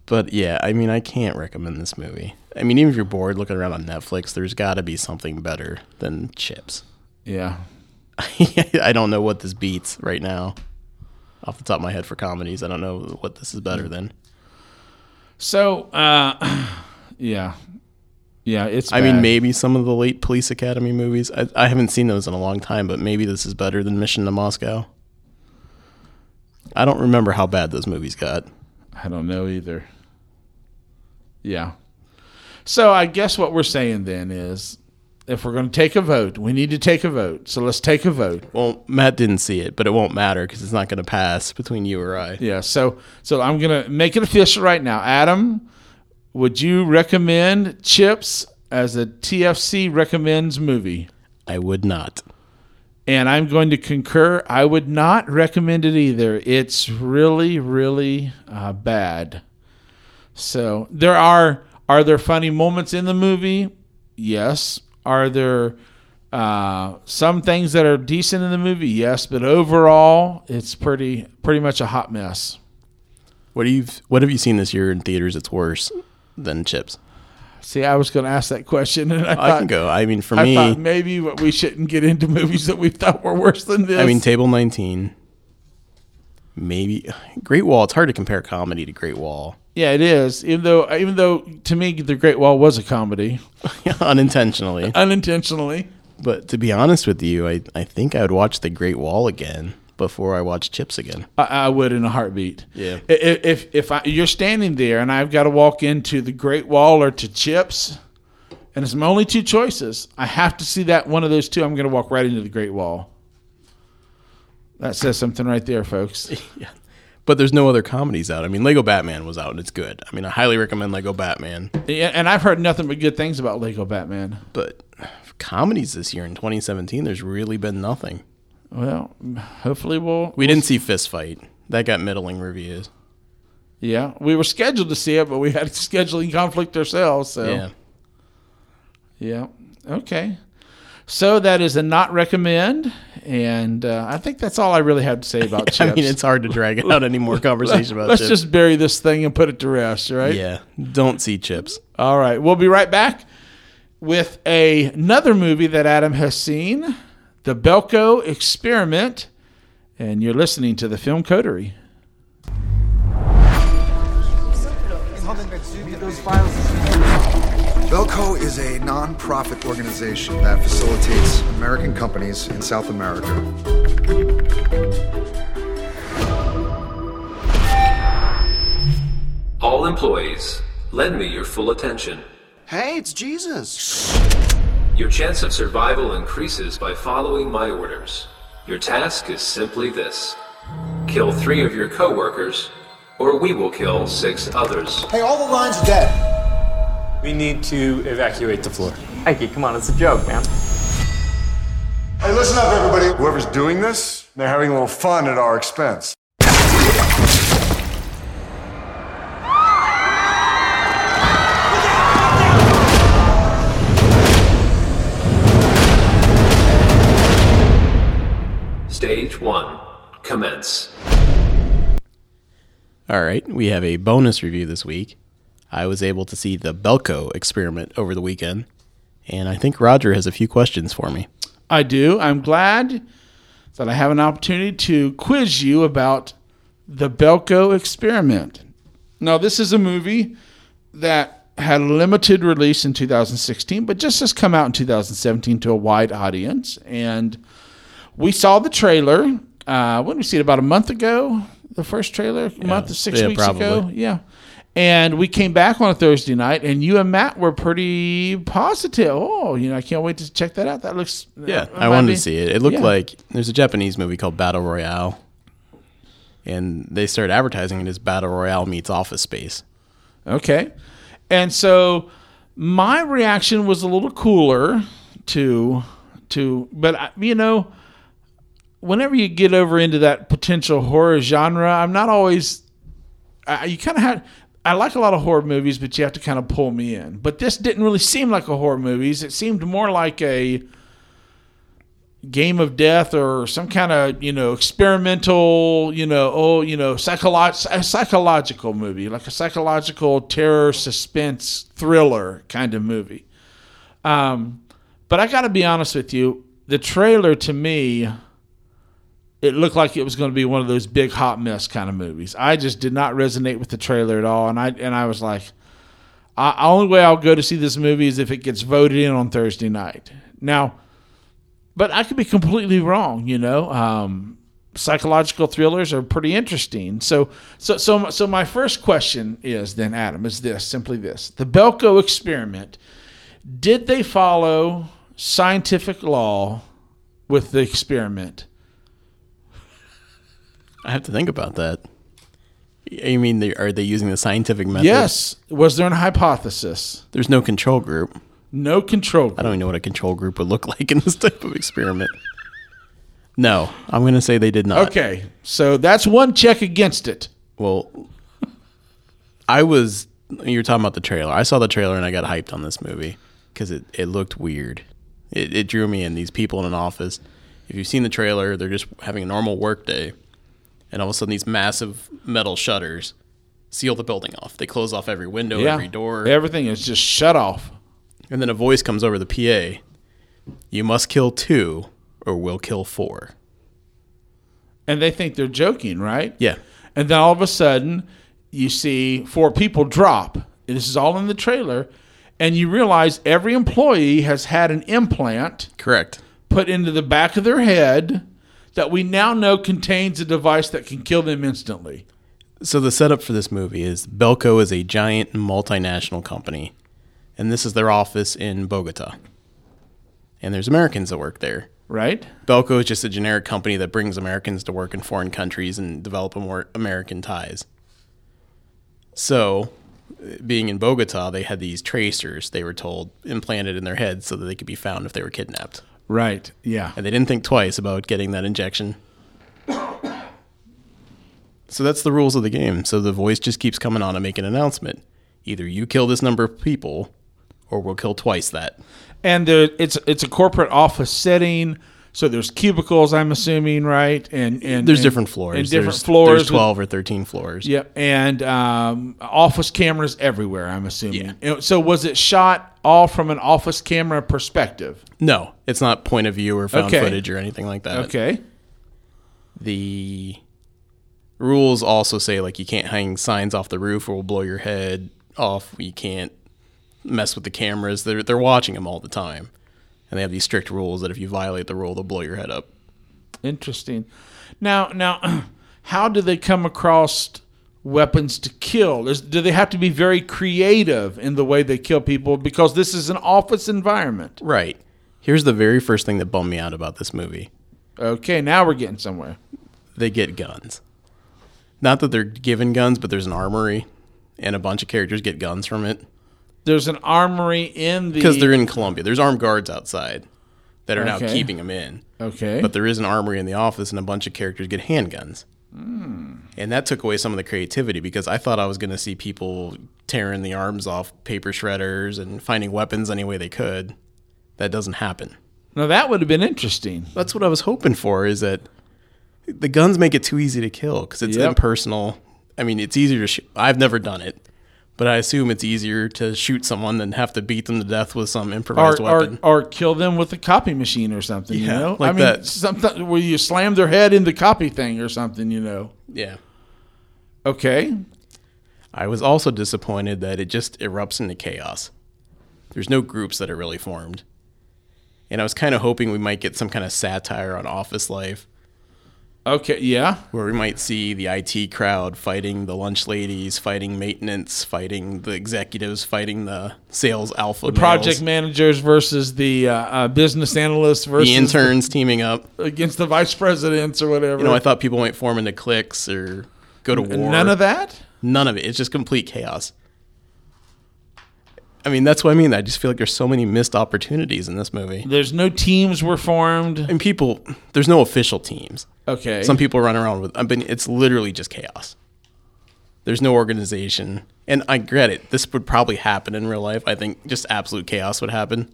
But yeah, I mean, I can't recommend this movie. I mean, even if you're bored looking around on Netflix, there's got to be something better than Chips. Yeah. [LAUGHS] I don't know what this beats right now. Off the top of my head for comedies, I don't know what this is better than. So, uh, [CLEARS THROAT] yeah, yeah. It's. I mean, maybe some of the late Police Academy movies. I, I haven't seen those in a long time, but maybe this is better than Mission to Moscow. I don't remember how bad those movies got. I don't know either. Yeah. So I guess what we're saying then is, if we're going to take a vote, we need to take a vote. So let's take a vote. Well, Matt didn't see it, but it won't matter because it's not going to pass between you or I. Yeah. So so I'm going to make it official right now. Adam, would you recommend Chips as a TFC recommends movie? I would not. And I'm going to concur. I would not recommend it either. It's really, really uh, bad. So there are are there funny moments in the movie? Yes. Are there uh, some things that are decent in the movie? Yes. But overall, it's pretty pretty much a hot mess. What do you What have you seen this year in theaters that's worse than Chips? See, I was going to ask that question, and I, I thought, can go. I mean, for I me, thought maybe we shouldn't get into movies that we thought were worse than this. I mean, Table 19. Maybe Great Wall. It's hard to compare comedy to Great Wall. Yeah, it is. Even though, uh, even though to me, The Great Wall was a comedy. [LAUGHS] unintentionally. unintentionally. But to be honest with you, I, I think I would watch The Great Wall again before I watch Chips again. I, I would in a heartbeat. Yeah. If if, if I, you're standing there and I've got to walk into the Great Wall or to Chips, and it's my only two choices, I have to see that one of those two. I'm going to walk right into the Great Wall. That says something right there, folks. [LAUGHS] But there's no other comedies out. I mean, Lego Batman was out and it's good. I mean, I highly recommend Lego Batman. Yeah, and I've heard nothing but good things about Lego Batman. But comedies this year in 2017, there's really been nothing. Well, hopefully we'll. We didn't see Fist Fight. That got middling reviews. Yeah, we were scheduled to see it, but we had a scheduling conflict ourselves. So Yeah. Yeah. Okay. So that is a not recommend, and uh, I think that's all I really have to say about chips. [LAUGHS] I mean, it's hard to drag out any more [LAUGHS] conversation about Let's chips. just bury this thing and put it to rest, right? yeah, don't see chips. All right. We'll be right back with a, another movie that Adam has seen, The Belko Experiment, and you're listening to the Film Coterie. Belko is a non-profit organization that facilitates American companies in South America. All employees, lend me your full attention. Hey, it's Jesus. Your chance of survival increases by following my orders. Your task is simply this kill three of your coworkers, or we will kill six others. Hey, all the lines are dead. We need to evacuate the floor. Mikey, come on, it's a joke, man. Hey, listen up, everybody. Whoever's doing this, they're having a little fun at our expense. Stage one, commence. All right, we have a bonus review this week. I was able to see the Belko experiment over the weekend, and I think Roger has a few questions for me. I do. I'm glad that I have an opportunity to quiz you about the Belko experiment. Now, this is a movie that had a limited release in 2016, but just has come out in 2017 to a wide audience. And we saw the trailer. Uh, when did we see it? About a month ago. the first trailer a month or six Yeah, weeks probably. ago. Yeah. And we came back on a Thursday night, and you and Matt were pretty positive. Oh, you know, I can't wait to check that out. That looks uh, Yeah, that I wanted be- to see it. It looked Yeah. like there's a Japanese movie called Battle Royale, and they started advertising it as Battle Royale meets Office Space. Okay. And so my reaction was a little cooler to to but I- you know whenever you get over into that potential horror genre, I'm not always I, you kind of have I like a lot of horror movies, but you have to kind of pull me in. But this didn't really seem like a horror movies. It seemed more like a game of death or some kind of you know experimental you know oh you know psycholo- psychological movie like a psychological terror suspense thriller kind of movie um but i gotta be honest with you the trailer to me it looked like it was going to be one of those big hot mess kind of movies i just did not resonate with the trailer at all and i and i was like I, only way i'll go to see this movie is if it gets voted in on thursday night now but I could be completely wrong. You know, um, psychological thrillers are pretty interesting. So, so, so, so my first question is then, Adam, is this simply this: the Belko experiment. Did they follow scientific law with the experiment? I have to think about that. You mean they, are they using the scientific method? Yes. Was there an hypothesis? There's no control group. No control. I don't even know what a control group would look [LAUGHS] like in this type of experiment. No, I'm going to say they did not. Okay, so that's one check against it. Well, I was. You were talking about the trailer. I saw the trailer and I got hyped on this movie because it, it looked weird. It, it drew me in. These people in an office. If you've seen the trailer, they're just having a normal work day, and all of a sudden these massive metal shutters seal the building off. They close off every window, every door, Everything is just shut off. and then a voice comes over the PA. You must kill two, or we'll kill four. And they think they're joking, right? Yeah. And then all of a sudden, you see four people drop. This is all in the trailer. And you realize every employee has had an implant Correct. put into the back of their head that we now know contains a device that can kill them instantly. So the setup for this movie is Belko is a giant multinational company, and this is their office in Bogota. And there's Americans that work there. Right? Belko is just a generic company that brings Americans to work in foreign countries and develop more American ties. So, being in Bogota, they had these tracers, they were told, implanted in their heads so that they could be found if they were kidnapped. Right. Yeah. And they didn't think twice about getting that injection. So that's the rules of the game. So the voice just keeps coming on and making an announcement. Either you kill this number of people, or we'll kill twice that. And there, it's it's a corporate office setting, so there's cubicles. I'm assuming, right? And and There's and- different floors. And different there's, floors. There's with- 12 or 13 floors. Yep, and um, office cameras everywhere. I'm assuming. And So was it shot all from an office camera perspective? No, it's not point of view or found Okay. footage or anything like that. Okay. The rules also say like you can't hang signs off the roof or we'll blow your head off. You can't mess with the cameras. They're they're watching them all the time, and they have these strict rules that if you violate the rule, they'll blow your head up. Interesting. Now, now, [CLEARS THROAT] how do they come across weapons to kill? Is, do they have to be very creative in the way they kill people because this is an office environment? Right. Here's the very first thing that bummed me out about this movie. Okay, now we're getting somewhere. They get guns. Not that they're given guns, but there's an armory, and a bunch of characters get guns from it. There's an armory in the because they're in Colombia. There's armed guards outside that are now Okay. keeping them in. Okay. But there is an armory in the office, and a bunch of characters get handguns. Hmm. And that took away some of the creativity because I thought I was going to see people tearing the arms off paper shredders and finding weapons any way they could. That doesn't happen. Now that would have been interesting. That's what I was hoping for. Is that the guns make it too easy to kill because it's Yep. impersonal. I mean, it's easier to shoot. I've never done it, but I assume it's easier to shoot someone than have to beat them to death with some improvised or, weapon. or kill them with a copy machine or something, you Yeah, know? like I mean, that. something where you slam their head in the copy thing or something, you know? yeah. Okay. I was also disappointed that it just erupts into chaos. There's no groups that are really formed. And I was kind of hoping we might get some kind of satire on office life. Okay, yeah. where we might see the IT crowd fighting the lunch ladies, fighting maintenance, fighting the executives, fighting the sales alpha, The project managers versus the uh, uh, business analysts versus the interns teaming up. against the vice presidents or whatever. You know, I thought people might form into cliques or go to war. None of that? None of it. It's just complete chaos. I mean, that's what I mean. I just feel like there's so many missed opportunities in this movie. There's no teams were formed. And people, there's no official teams. Okay. Some people run around with, I mean, it's literally just chaos. There's no organization. And I get it. This would probably happen in real life. I think just absolute chaos would happen.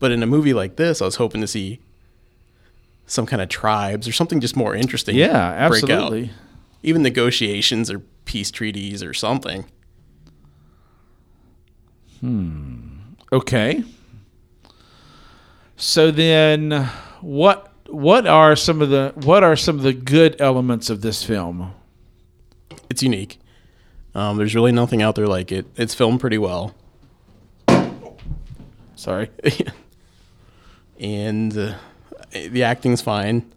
But in a movie like this, I was hoping to see some kind of tribes or something just more interesting. Yeah, break out. absolutely. Even negotiations or peace treaties or something. Okay. So then what what are some of the what are some of the good elements of this film? It's unique. Um, there's really nothing out there like it. It's filmed pretty well. Sorry. [LAUGHS] and uh, the acting's fine.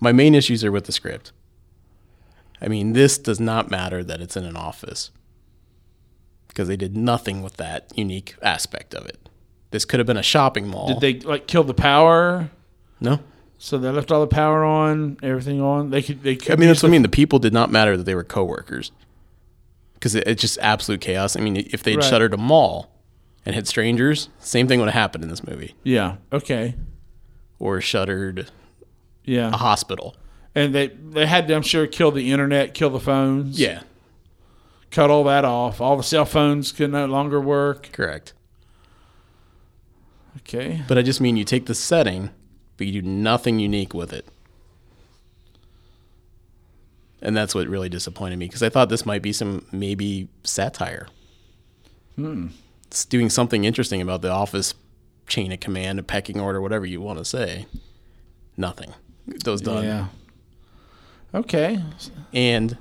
My main issues are with the script. I mean, this does not matter that it's in an office because they did nothing with that unique aspect of it. This could have been a shopping mall. Did they like kill the power? No. So they left all the power on, everything on. They could they could I mean, that's what I mean. The people did not matter that they were coworkers because it, it's just absolute chaos. I mean, if they'd Right. shuttered a mall and had strangers, same thing would have happened in this movie. Yeah. Okay. Or shuttered Yeah. a hospital. And they they had to, I'm sure, kill the internet, kill the phones. Yeah. Cut all that off. All the cell phones could no longer work. Correct. Okay. But I just mean you take the setting, but you do nothing unique with it. And that's what really disappointed me because I thought this might be some maybe satire. Hmm. It's doing something interesting about the office chain of command, a pecking order, whatever you want to say. Nothing. Those done. Yeah. Okay. And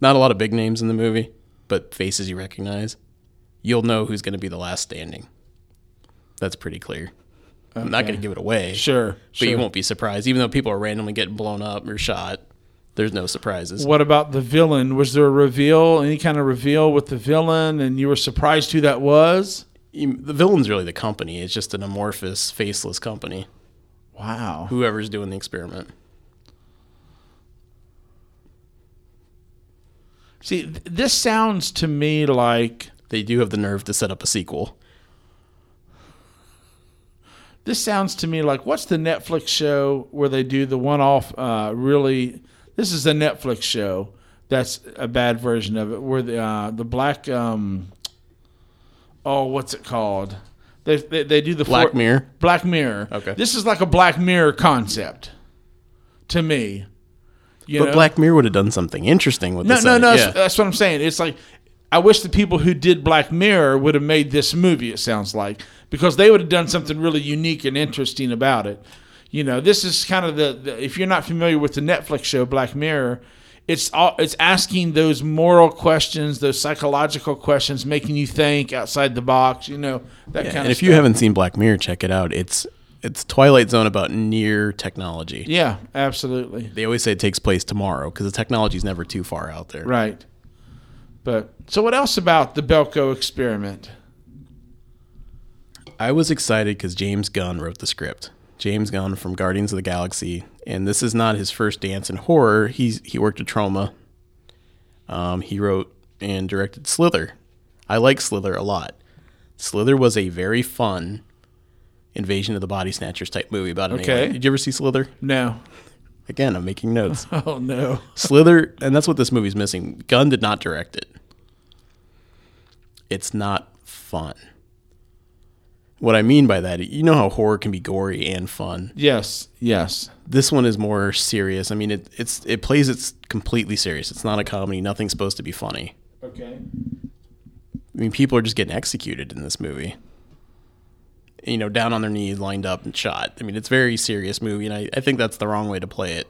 not a lot of big names in the movie, but faces you recognize. You'll know who's going to be the last standing. That's pretty clear. I'm not going to give it away. Sure, But you won't be surprised. Even though people are randomly getting blown up or shot, there's no surprises. What about the villain? Was there a reveal, any kind of reveal with the villain, and you were surprised who that was? The villain's really the company. It's just an amorphous, faceless company. Wow. Whoever's doing the experiment. See, this sounds to me like They do have the nerve to set up a sequel. this sounds to me like what's the Netflix show where they do the one-off? Uh, really, this is a Netflix show. That's a bad version of it. Where the uh, the black um, oh, what's it called? They they, they do the Black four- Mirror? Black Mirror. Okay. This is like a Black Mirror concept to me. You but know? Black Mirror would have done something interesting with No, this. no, no. Yeah. That's, what I'm saying. It's like I wish the people who did Black Mirror would have made this movie. It sounds like because they would have done something really unique and interesting about it. You know, this is kind of the, the if you're not familiar with the Netflix show Black Mirror, it's all it's asking those moral questions, those psychological questions, making you think outside the box. You know that Yeah, kind and of. if you haven't seen Black Mirror, check it out. It's it's Twilight Zone about near technology. yeah, absolutely They always say it takes place tomorrow because the technology's never too far out there. right. But so, what else about the Belko experiment? I was excited because James Gunn wrote the script. James Gunn from Guardians of the Galaxy, and this is not his first dance in horror. He's he worked at Troma. Um, he wrote and directed Slither. I like Slither a lot. Slither was a very fun invasion of the body snatchers type movie about an Okay. alien. Did you ever see Slither? No. Again, I'm making notes. [LAUGHS] Oh no. Slither, and that's what this movie's missing. Gunn did not direct it. It's not fun. What I mean by that, you know how horror can be gory and fun. Yes. Yes. This one is more serious. I mean, it it's it plays it's completely serious. It's not a comedy. Nothing's supposed to be funny. Okay. I mean, people are just getting executed in this movie. You know, down on their knees, lined up, and shot. I mean, it's a very serious movie, and I, I think that's the wrong way to play it.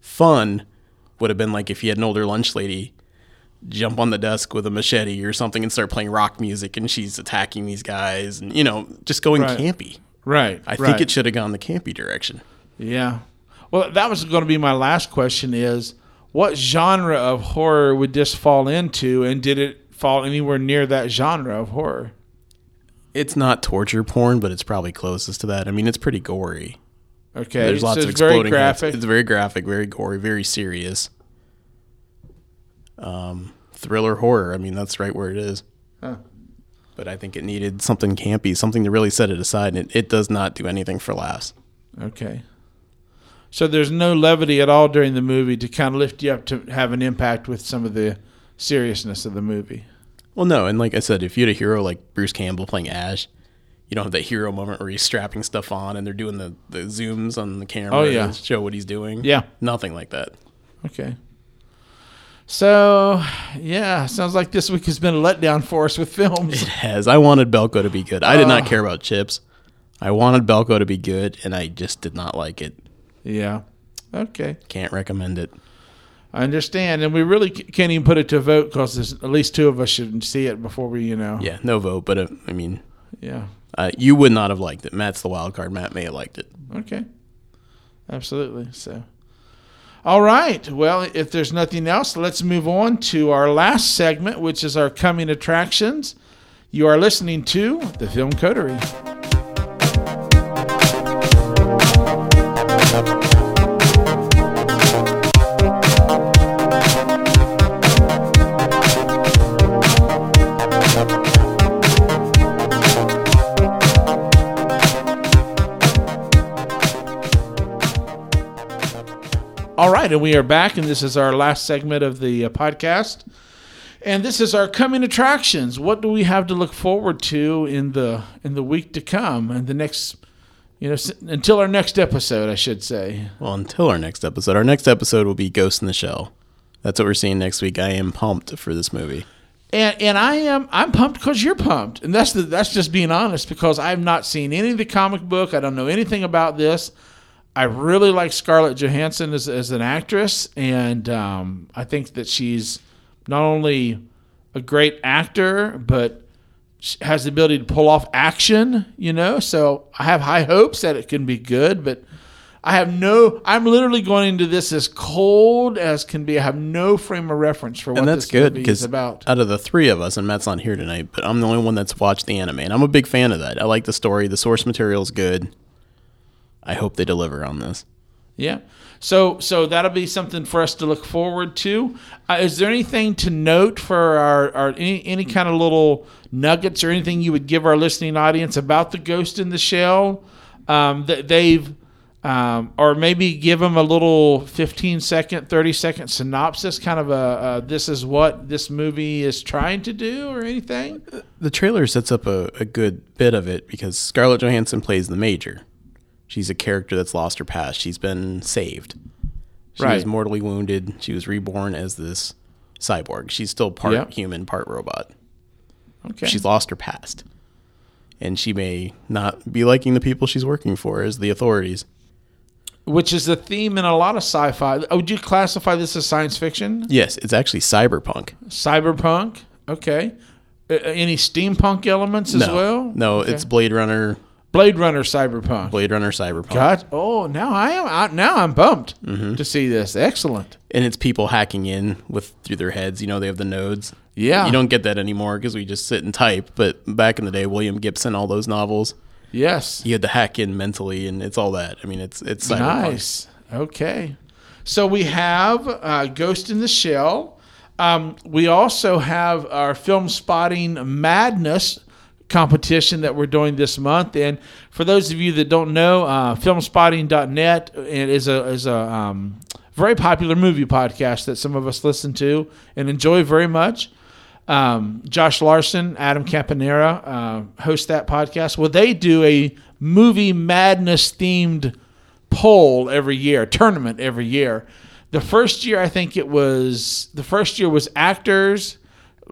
Fun would have been like if you had an older lunch lady jump on the desk with a machete or something and start playing rock music, and she's attacking these guys, and you know, just going Right. campy. Right. I right. think it should have gone the campy direction. Yeah. Well, that was going to be my last question: is what genre of horror would this fall into, and did it fall anywhere near that genre of horror? It's not torture porn, but it's probably closest to that. I mean, it's pretty gory. Okay, There's so lots it's of exploding very heads. graphic. It's very graphic, very gory, very serious. Um, thriller horror. I mean, that's right where it is. Huh. But I think it needed something campy, something to really set it aside, and it, it does not do anything for laughs. Okay. So there's no levity at all during the movie to kind of lift you up to have an impact with some of the seriousness of the movie. Well, no, and like I said, if you had a hero like Bruce Campbell playing Ash, you don't have that hero moment where he's strapping stuff on and they're doing the, the zooms on the camera Oh, yeah. to show what he's doing. Yeah. Nothing like that. Okay. So, yeah, sounds like this week has been a letdown for us with films. It has. I wanted Belko to be good. I did not Oh. care about chips. I wanted Belko to be good, and I just did not like it. Yeah. Okay. Can't recommend it. I understand. And we really can't even put it to a vote because at least two of us should see it before we, you know. Yeah, no vote, but uh, I mean, Yeah. uh, you would not have liked it. Matt's the wild card. Matt may have liked it. Okay. Absolutely. So, all right. Well, if there's nothing else, let's move on to our last segment, which is our coming attractions. You are listening to the Film Coterie. Right, and we are back, and this is our last segment of the uh, podcast. And this is our coming attractions. What do we have to look forward to in the in the week to come, and the next, you know, until our next episode, I should say. Well, until our next episode. Our next episode will be Ghost in the Shell. That's what we're seeing next week. I am pumped for this movie. And and I am I'm pumped because you're pumped, and that's the, that's just being honest because I've not seen any of the comic book. I don't know anything about this. I really like Scarlett Johansson as as an actress, and um, I think that she's not only a great actor, but she has the ability to pull off action. You know, so I have high hopes that it can be good, but. I have no. I'm literally going into this as cold as can be. I have no frame of reference for what and that's this good movie is because about. out of the three of us, and Matt's not here tonight, but I'm the only one that's watched the anime, and I'm a big fan of that. I like the story. The source material is good. I hope they deliver on this. Yeah. So so that'll be something for us to look forward to. Uh, is there anything to note for our, our any any kind of little nuggets or anything you would give our listening audience about the Ghost in the Shell um, that they've um, or maybe give them a little 15 second 30 second synopsis kind of a, uh this is what this movie is trying to do or anything The trailer sets up a, a good bit of it because Scarlett Johansson plays the Major. She's a character that's lost her past. She's been saved. She was mortally wounded. She was reborn as this cyborg. She's still part Yep. human, part robot. okay She's lost her past. And she may not be liking the people she's working for as the authorities. which is the theme in a lot of sci-fi oh, would you classify this as science fiction Yes, it's actually cyberpunk. cyberpunk. Okay. Uh, any steampunk elements as no, well? no, Okay. it's Blade Runner, Blade Runner cyberpunk. Blade Runner cyberpunk. God, oh, now I am. I, now I'm bumped Mm-hmm. to see this. Excellent. and it's people hacking in with through their heads. You know, they have the nodes. Yeah. You don't get that anymore because we just sit and type. But back in the day, William Gibson, all those novels, Yes. you had to hack in mentally, and it's all that. I mean, it's it's cyberpunk. Nice. Okay. So we have uh, Ghost in the Shell. Um, we also have our film spotting madness competition that we're doing this month. And for those of you that don't know, uh, filmspotting.net is a is a um, very popular movie podcast that some of us listen to and enjoy very much. Um, Josh Larsen, Adam Kempenaar uh, host that podcast. Well, they do a movie madness themed poll every year, tournament every year. The first year, I think it was the first year was actors.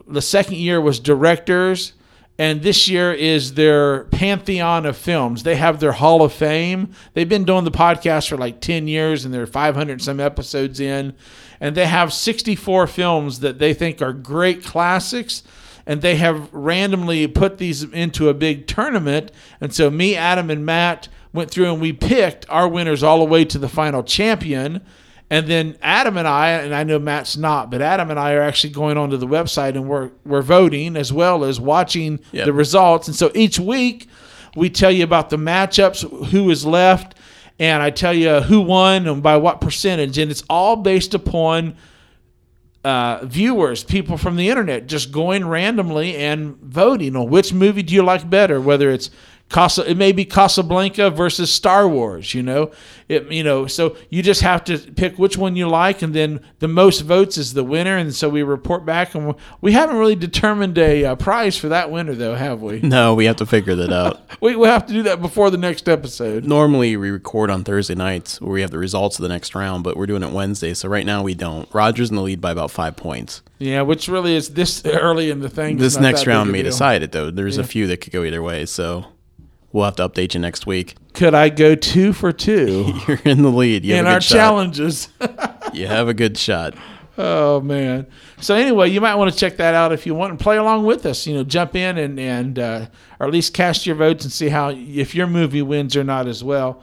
The second year was directors, and this year is their pantheon of films. They have their Hall of Fame. They've been doing the podcast for like ten years, and they're five hundred some episodes in, and they have sixty four films that they think are great classics and they have randomly put these into a big tournament. And so me, Adam, and Matt went through and we picked our winners all the way to the final champion. And then Adam and I, and I know Matt's not, but Adam and I are actually going onto the website and we're we're voting as well as watching Yep. the results. And so each week we tell you about the matchups, who is left, and I tell you who won and by what percentage. And it's all based upon uh, viewers, people from the internet, just going randomly and voting on which movie do you like better, whether it's Casa, it may be Casablanca versus Star Wars, you know, it, you know, so you just have to pick which one you like, and then the most votes is the winner, and so we report back, and we- haven't really determined a uh, prize for that winner, though, have we? [LAUGHS] No, we have to figure that out. [LAUGHS] we we have to do that before the next episode. Normally, we record on Thursday nights where we have the results of the next round, but we're doing it Wednesday, so right now we don't. Roger's in the lead by about five points. Yeah, which really is this early in the thing. This next round may decide it, though. There's Yeah. a few that could go either way, so we'll have to update you next week. Could I go two for two [LAUGHS] You're in the lead. You in our shot. challenges? [LAUGHS] You have a good shot. Oh man! So anyway, you might want to check that out if you want and play along with us. You know, jump in and and uh, or at least cast your votes and see how if your movie wins or not as well.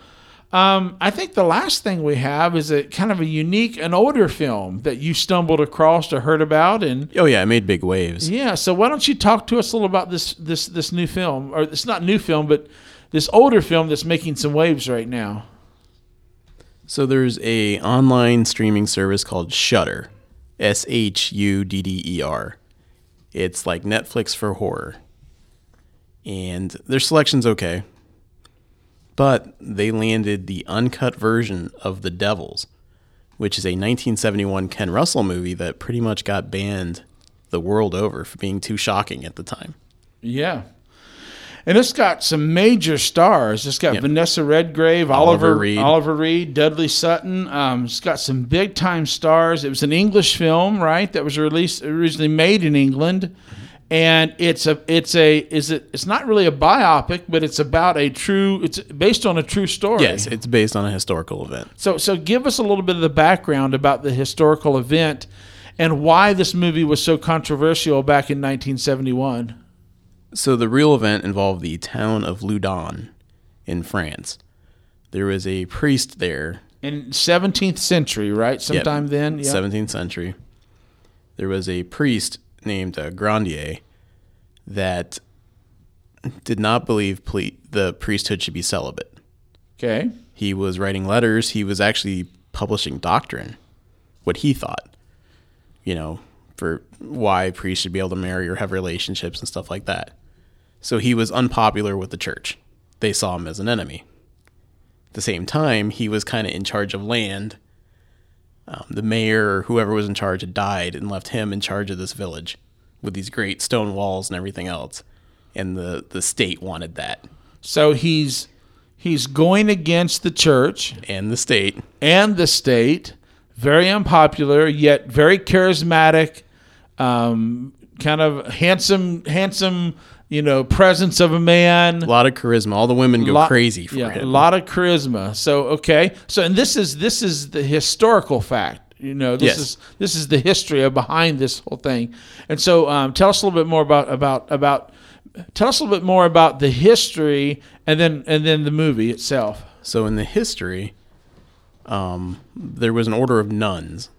Um, I think the last thing we have is a kind of a unique, an older film that you stumbled across or heard about, and Oh yeah, it made big waves. yeah. So why don't you talk to us a little about this this this new film, or it's not new film, but this older film that's making some waves right now. So there's a online streaming service called Shudder, S H U D D E R. It's like Netflix for horror. And their selection's okay. But they landed the uncut version of The Devils, which is a 1971 Ken Russell movie that pretty much got banned the world over for being too shocking at the time. Yeah. And it's got some major stars. It's got Yep. Vanessa Redgrave, Oliver Oliver Reed. Oliver Reed, Dudley Sutton. Um, it's got some big time stars. It was an English film, right? That was released originally made in England, and it's a it's a is it it's not really a biopic, but it's about a true. It's based on a true story. Yes, it's based on a historical event. So so give us a little bit of the background about the historical event and why this movie was so controversial back in 1971. So the real event involved the town of Loudun in France. There was a priest there. In 17th century, right? Yep, Sometime then. Yeah. 17th century. There was a priest named uh, Grandier that did not believe ple- the priesthood should be celibate. Okay. He was writing letters. He was actually publishing doctrine, what he thought, you know, for why priests should be able to marry or have relationships and stuff like that. So he was unpopular with the church. They saw him as an enemy. At the same time, he was kind of in charge of land. Um, the mayor or whoever was in charge had died and left him in charge of this village with these great stone walls and everything else. And the, the state wanted that. So he's he's going against the church and the state and the state. Very unpopular, yet very charismatic. Um, kind of handsome, handsome. You know, presence of a man. A lot of charisma. All the women go Lot- crazy for yeah, him. A lot of charisma. So okay. So and this is this is the historical fact. You know, this Yes. is this is the history of behind this whole thing. And so um, tell us a little bit more about about about tell us a little bit more about the history and then and then the movie itself. So in the history, um, there was an order of nuns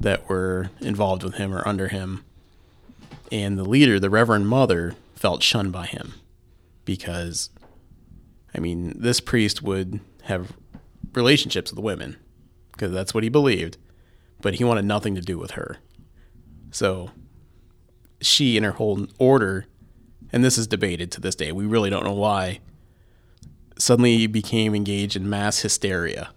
that were involved with him or under him, and the leader, the Reverend Mother, felt shunned by him because, I mean, this priest would have relationships with women because that's what he believed, but he wanted nothing to do with her. So she and her whole order, and this is debated to this day. We really don't know why suddenly became engaged in mass hysteria.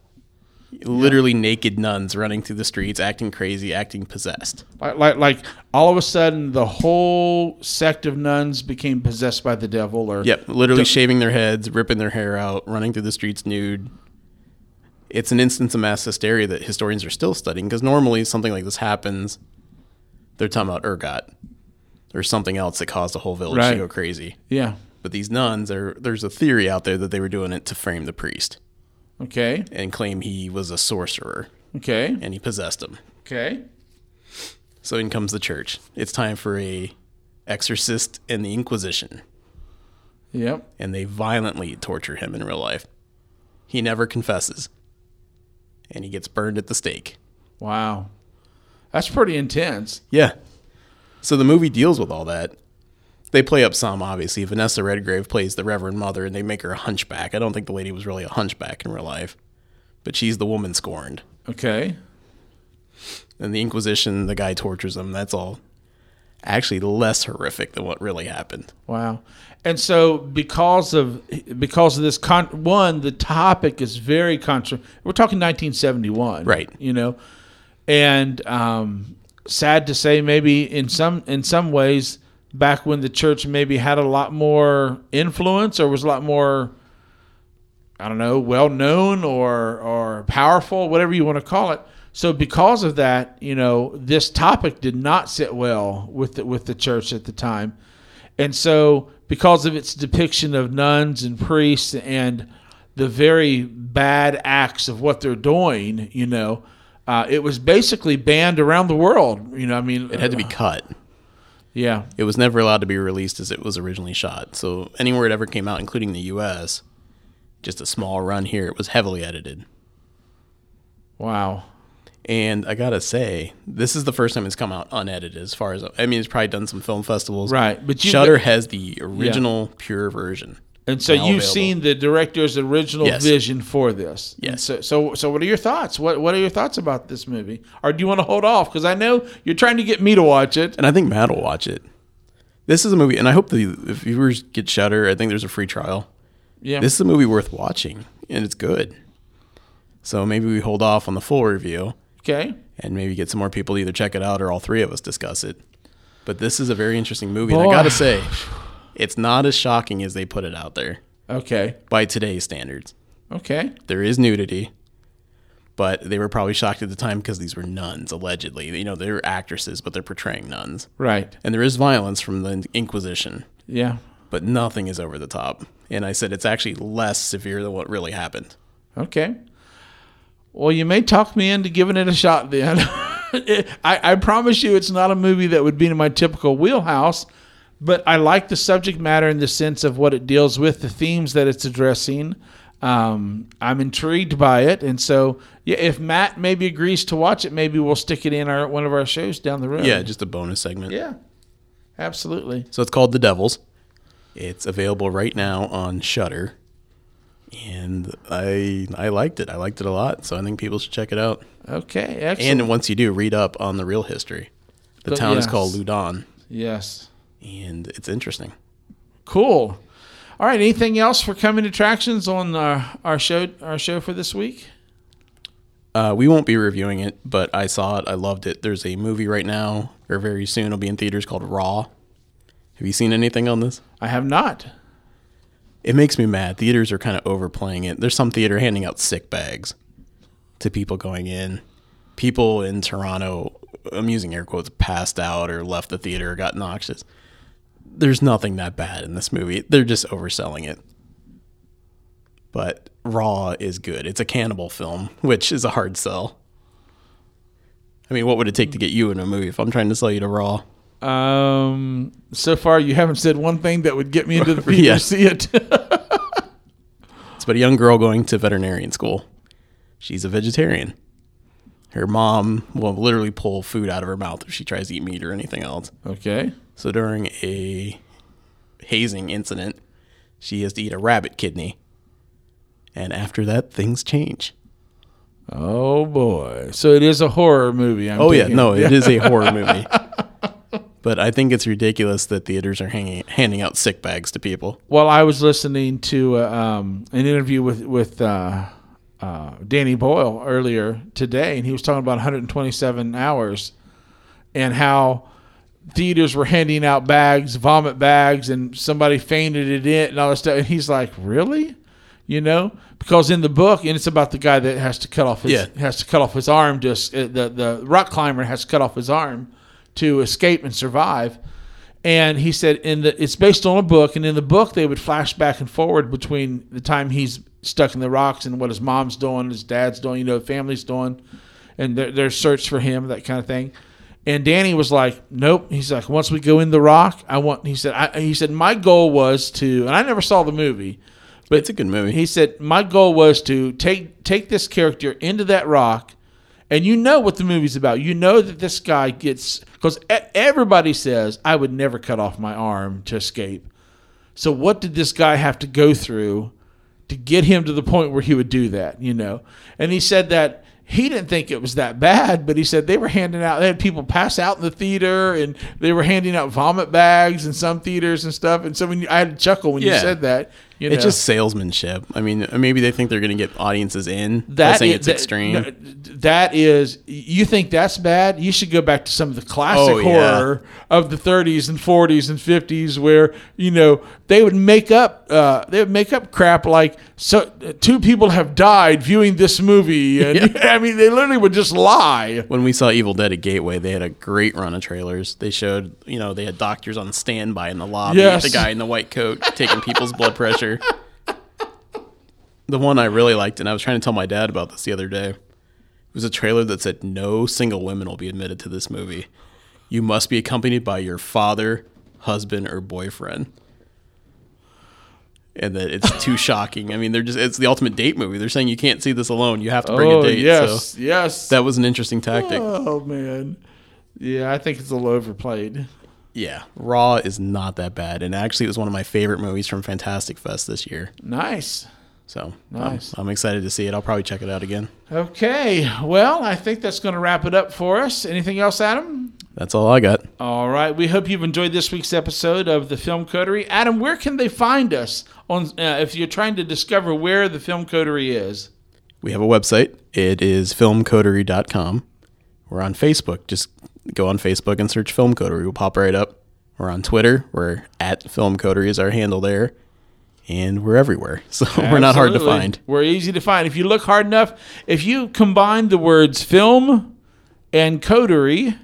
Literally naked nuns running through the streets, acting crazy, acting possessed. Like, like like all of a sudden the whole sect of nuns became possessed by the devil or Yep, literally Don't- shaving their heads, ripping their hair out, running through the streets nude. It's an instance of mass hysteria that historians are still studying because normally something like this happens, they're talking about ergot or something else that caused the whole village Right. to go crazy. Yeah. But these nuns are there's a theory out there that they were doing it to frame the priest Okay. and claim he was a sorcerer Okay. and he possessed him. Okay. So in comes the church. It's time for a exorcist and the Inquisition. Yep. and they violently torture him in real life. He never confesses, and he gets burned at the stake. Wow. That's pretty intense. Yeah. So the movie deals with all that. They play up some, obviously. Vanessa Redgrave plays the Reverend Mother, and they make her a hunchback. I don't think the lady was really a hunchback in real life, but she's the woman scorned. Okay. And the Inquisition, the guy tortures them. That's all actually less horrific than what really happened. Wow. And so because of because of this con- one the topic is very contra we're talking 1971 Right. you know and um sad to say maybe in some in some ways back when the church maybe had a lot more influence or was a lot more I don't know, well known or or powerful, whatever you want to call it. So because of that, you know, this topic did not sit well with the, with the church at the time. And so because of its depiction of nuns and priests and the very bad acts of what they're doing, you know, uh, it was basically banned around the world. You know, I mean, It had to be cut. Yeah, It was never allowed to be released as it was originally shot. So anywhere it ever came out, including the U.S., just a small run here, it was heavily edited. wow, And I gotta say, this is the first time it's come out unedited. As far as I mean, it's probably done some film festivals, Right, but you- Shudder has the original pure version. And so you've available. seen the director's original Yes. vision for this. Yes. So, so, so what are your thoughts? What What are your thoughts about this movie? Or do you want to hold off? Because I know you're trying to get me to watch it. and I think Matt will watch it. This is a movie, and I hope the if viewers get Shudder, I think there's a free trial. Yeah. This is a movie worth watching, and it's good. So maybe we hold off on the full review, okay. and maybe get some more people to either check it out or all three of us discuss it. But this is a very interesting movie, and I gotta say, it's not as shocking as they put it out there Okay. by today's standards. Okay. There is nudity, but they were probably shocked at the time because these were nuns, allegedly. You know, they're actresses, but they're portraying nuns. Right. And there is violence from the Inquisition, Yeah. but nothing is over the top. And I said it's actually less severe than what really happened. Okay. Well, you may talk me into giving it a shot then. [LAUGHS] I, I promise you it's not a movie that would be in my typical wheelhouse, but I like the subject matter in the sense of what it deals with, the themes that it's addressing. Um, I'm intrigued by it. And so, yeah, if Matt maybe agrees to watch it, maybe we'll stick it in our one of our shows down the road. Yeah, just a bonus segment. Yeah. Absolutely. So it's called The Devils. It's available right now on Shudder. And I I liked it. I liked it a lot. So I think people should check it out. Okay. Excellent. And once you do, read up on the real history. The But town is called Loudun, yes. And it's interesting. Cool. All right. Anything else for coming attractions on uh, our show? Our show for this week. Uh, we won't be reviewing it, but I saw it. I loved it. There's a movie right now, or very soon, it'll be in theaters called Raw. Have you seen anything on this? I have not. It makes me mad. Theaters are kind of overplaying it. There's some theater handing out sick bags to people going in. People in Toronto, I'm using air quotes, passed out or left the theater or got noxious. There's nothing that bad in this movie. They're just overselling it. But Raw is good. It's a cannibal film, which is a hard sell. I mean, what would it take to get you in a movie if I'm trying to sell you to Raw? Um. So far, you haven't said one thing that would get me into the [LAUGHS] theater Yeah. to see it. It's about a young girl going to veterinarian school. She's a vegetarian. Her mom will literally pull food out of her mouth if she tries to eat meat or anything else. okay. So during a hazing incident, she has to eat a rabbit kidney. And after that, things change. Oh boy. So it is a horror movie. I'm oh, yeah. No, it [LAUGHS] is a horror movie. But I think it's ridiculous that theaters are hanging, handing out sick bags to people. Well, I was listening to uh, um, an interview with with uh, uh, Danny Boyle earlier today, and he was talking about 127 hours and how theaters were handing out bags, vomit bags, and somebody fainted it in and all this stuff. And he's like, "Really?" You know, because in the book, and it's about the guy that has to cut off his Yeah. has to cut off his arm. Just uh, the the rock climber has to cut off his arm to escape and survive. And he said, in the it's based on a book, and in the book they would flash back and forward between the time he's stuck in the rocks and what his mom's doing, his dad's doing, you know, family's doing, and their, their search for him, that kind of thing. And Danny was like, "Nope." He's like, "Once we go in the Rock, I want." He said, I, "He said my goal was to," and I never saw the movie, but It's a good movie. he said my goal was to take take this character into that rock, and you know what the movie's about. You know that this guy gets because everybody says I would never cut off my arm to escape. So what did this guy have to go through to get him to the point where he would do that? You know, and he said that he didn't think it was that bad, but he said they were handing out. They had people pass out in the theater, and they were handing out vomit bags in some theaters and stuff. And so when you, I had to chuckle when you said that. You know. It's just salesmanship. I mean, maybe they think they're going to get audiences in. That is- it's that- extreme. that is, you think that's bad? You should go back to some of the classic Oh, yeah. horror of the 30s and 40s and 50s, where you know they would make up, uh, they would make up crap like so two people have died viewing this movie, [LAUGHS] and I mean they literally would just lie. when we saw Evil Dead at Gateway, they had a great run of trailers. They showed, you know, they had doctors on standby in the lobby, Yes. the guy in the white coat taking people's blood pressure. The one I really liked, and I was trying to tell my dad about this the other day, was a trailer that said no single women will be admitted to this movie. You must be accompanied by your father, husband, or boyfriend. And that it's too [LAUGHS] shocking. I mean, they're just—it's the ultimate date movie. They're saying you can't see this alone. You have to bring oh a date. yes, so yes. that was an interesting tactic. oh man, yeah, I think it's a little overplayed. Yeah, Raw is not that bad, and actually, it was one of my favorite movies from Fantastic Fest this year. Nice. So Nice. I'm, I'm excited to see it. I'll probably check it out again. Okay, well, I think that's going to wrap it up for us. Anything else, Adam? That's all I got. All right. We hope you've enjoyed this week's episode of the Film Coterie. Adam, where can they find us on uh, if you're trying to discover where the Film Coterie is? We have a website. It is filmcoterie.com. We're on Facebook. Just go on Facebook and search Film Coterie. We'll pop right up. We're on Twitter. We're at Film Coterie is our handle there. And we're everywhere. [LAUGHS] So we're not hard to find. We're easy to find. If you look hard enough, if you combine the words film and coterie,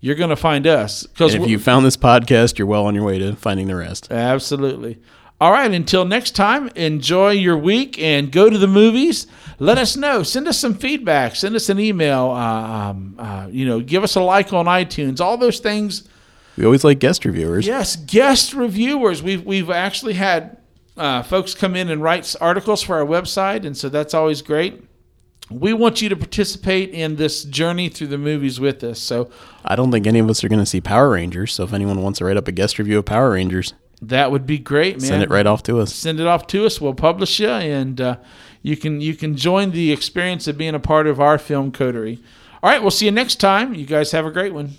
you're going to find us. Because if you found this podcast, you're well on your way to finding the rest. Absolutely. All right. Until next time, enjoy your week and go to the movies. Let us know. Send us some feedback. Send us an email. Uh, um, uh, you know, give us a like on iTunes. All those things. We always like guest reviewers. Yes, guest reviewers. We've we've actually had uh, folks come in and write articles for our website, and so that's always great. We want you to participate in this journey through the movies with us. So I don't think any of us are going to see Power Rangers. So if anyone wants to write up a guest review of Power Rangers, that would be great, man. send it right off to us. send it off to us. We'll publish you, and uh, you can you can join the experience of being a part of our film coterie. All right, we'll see you next time. You guys have a great one.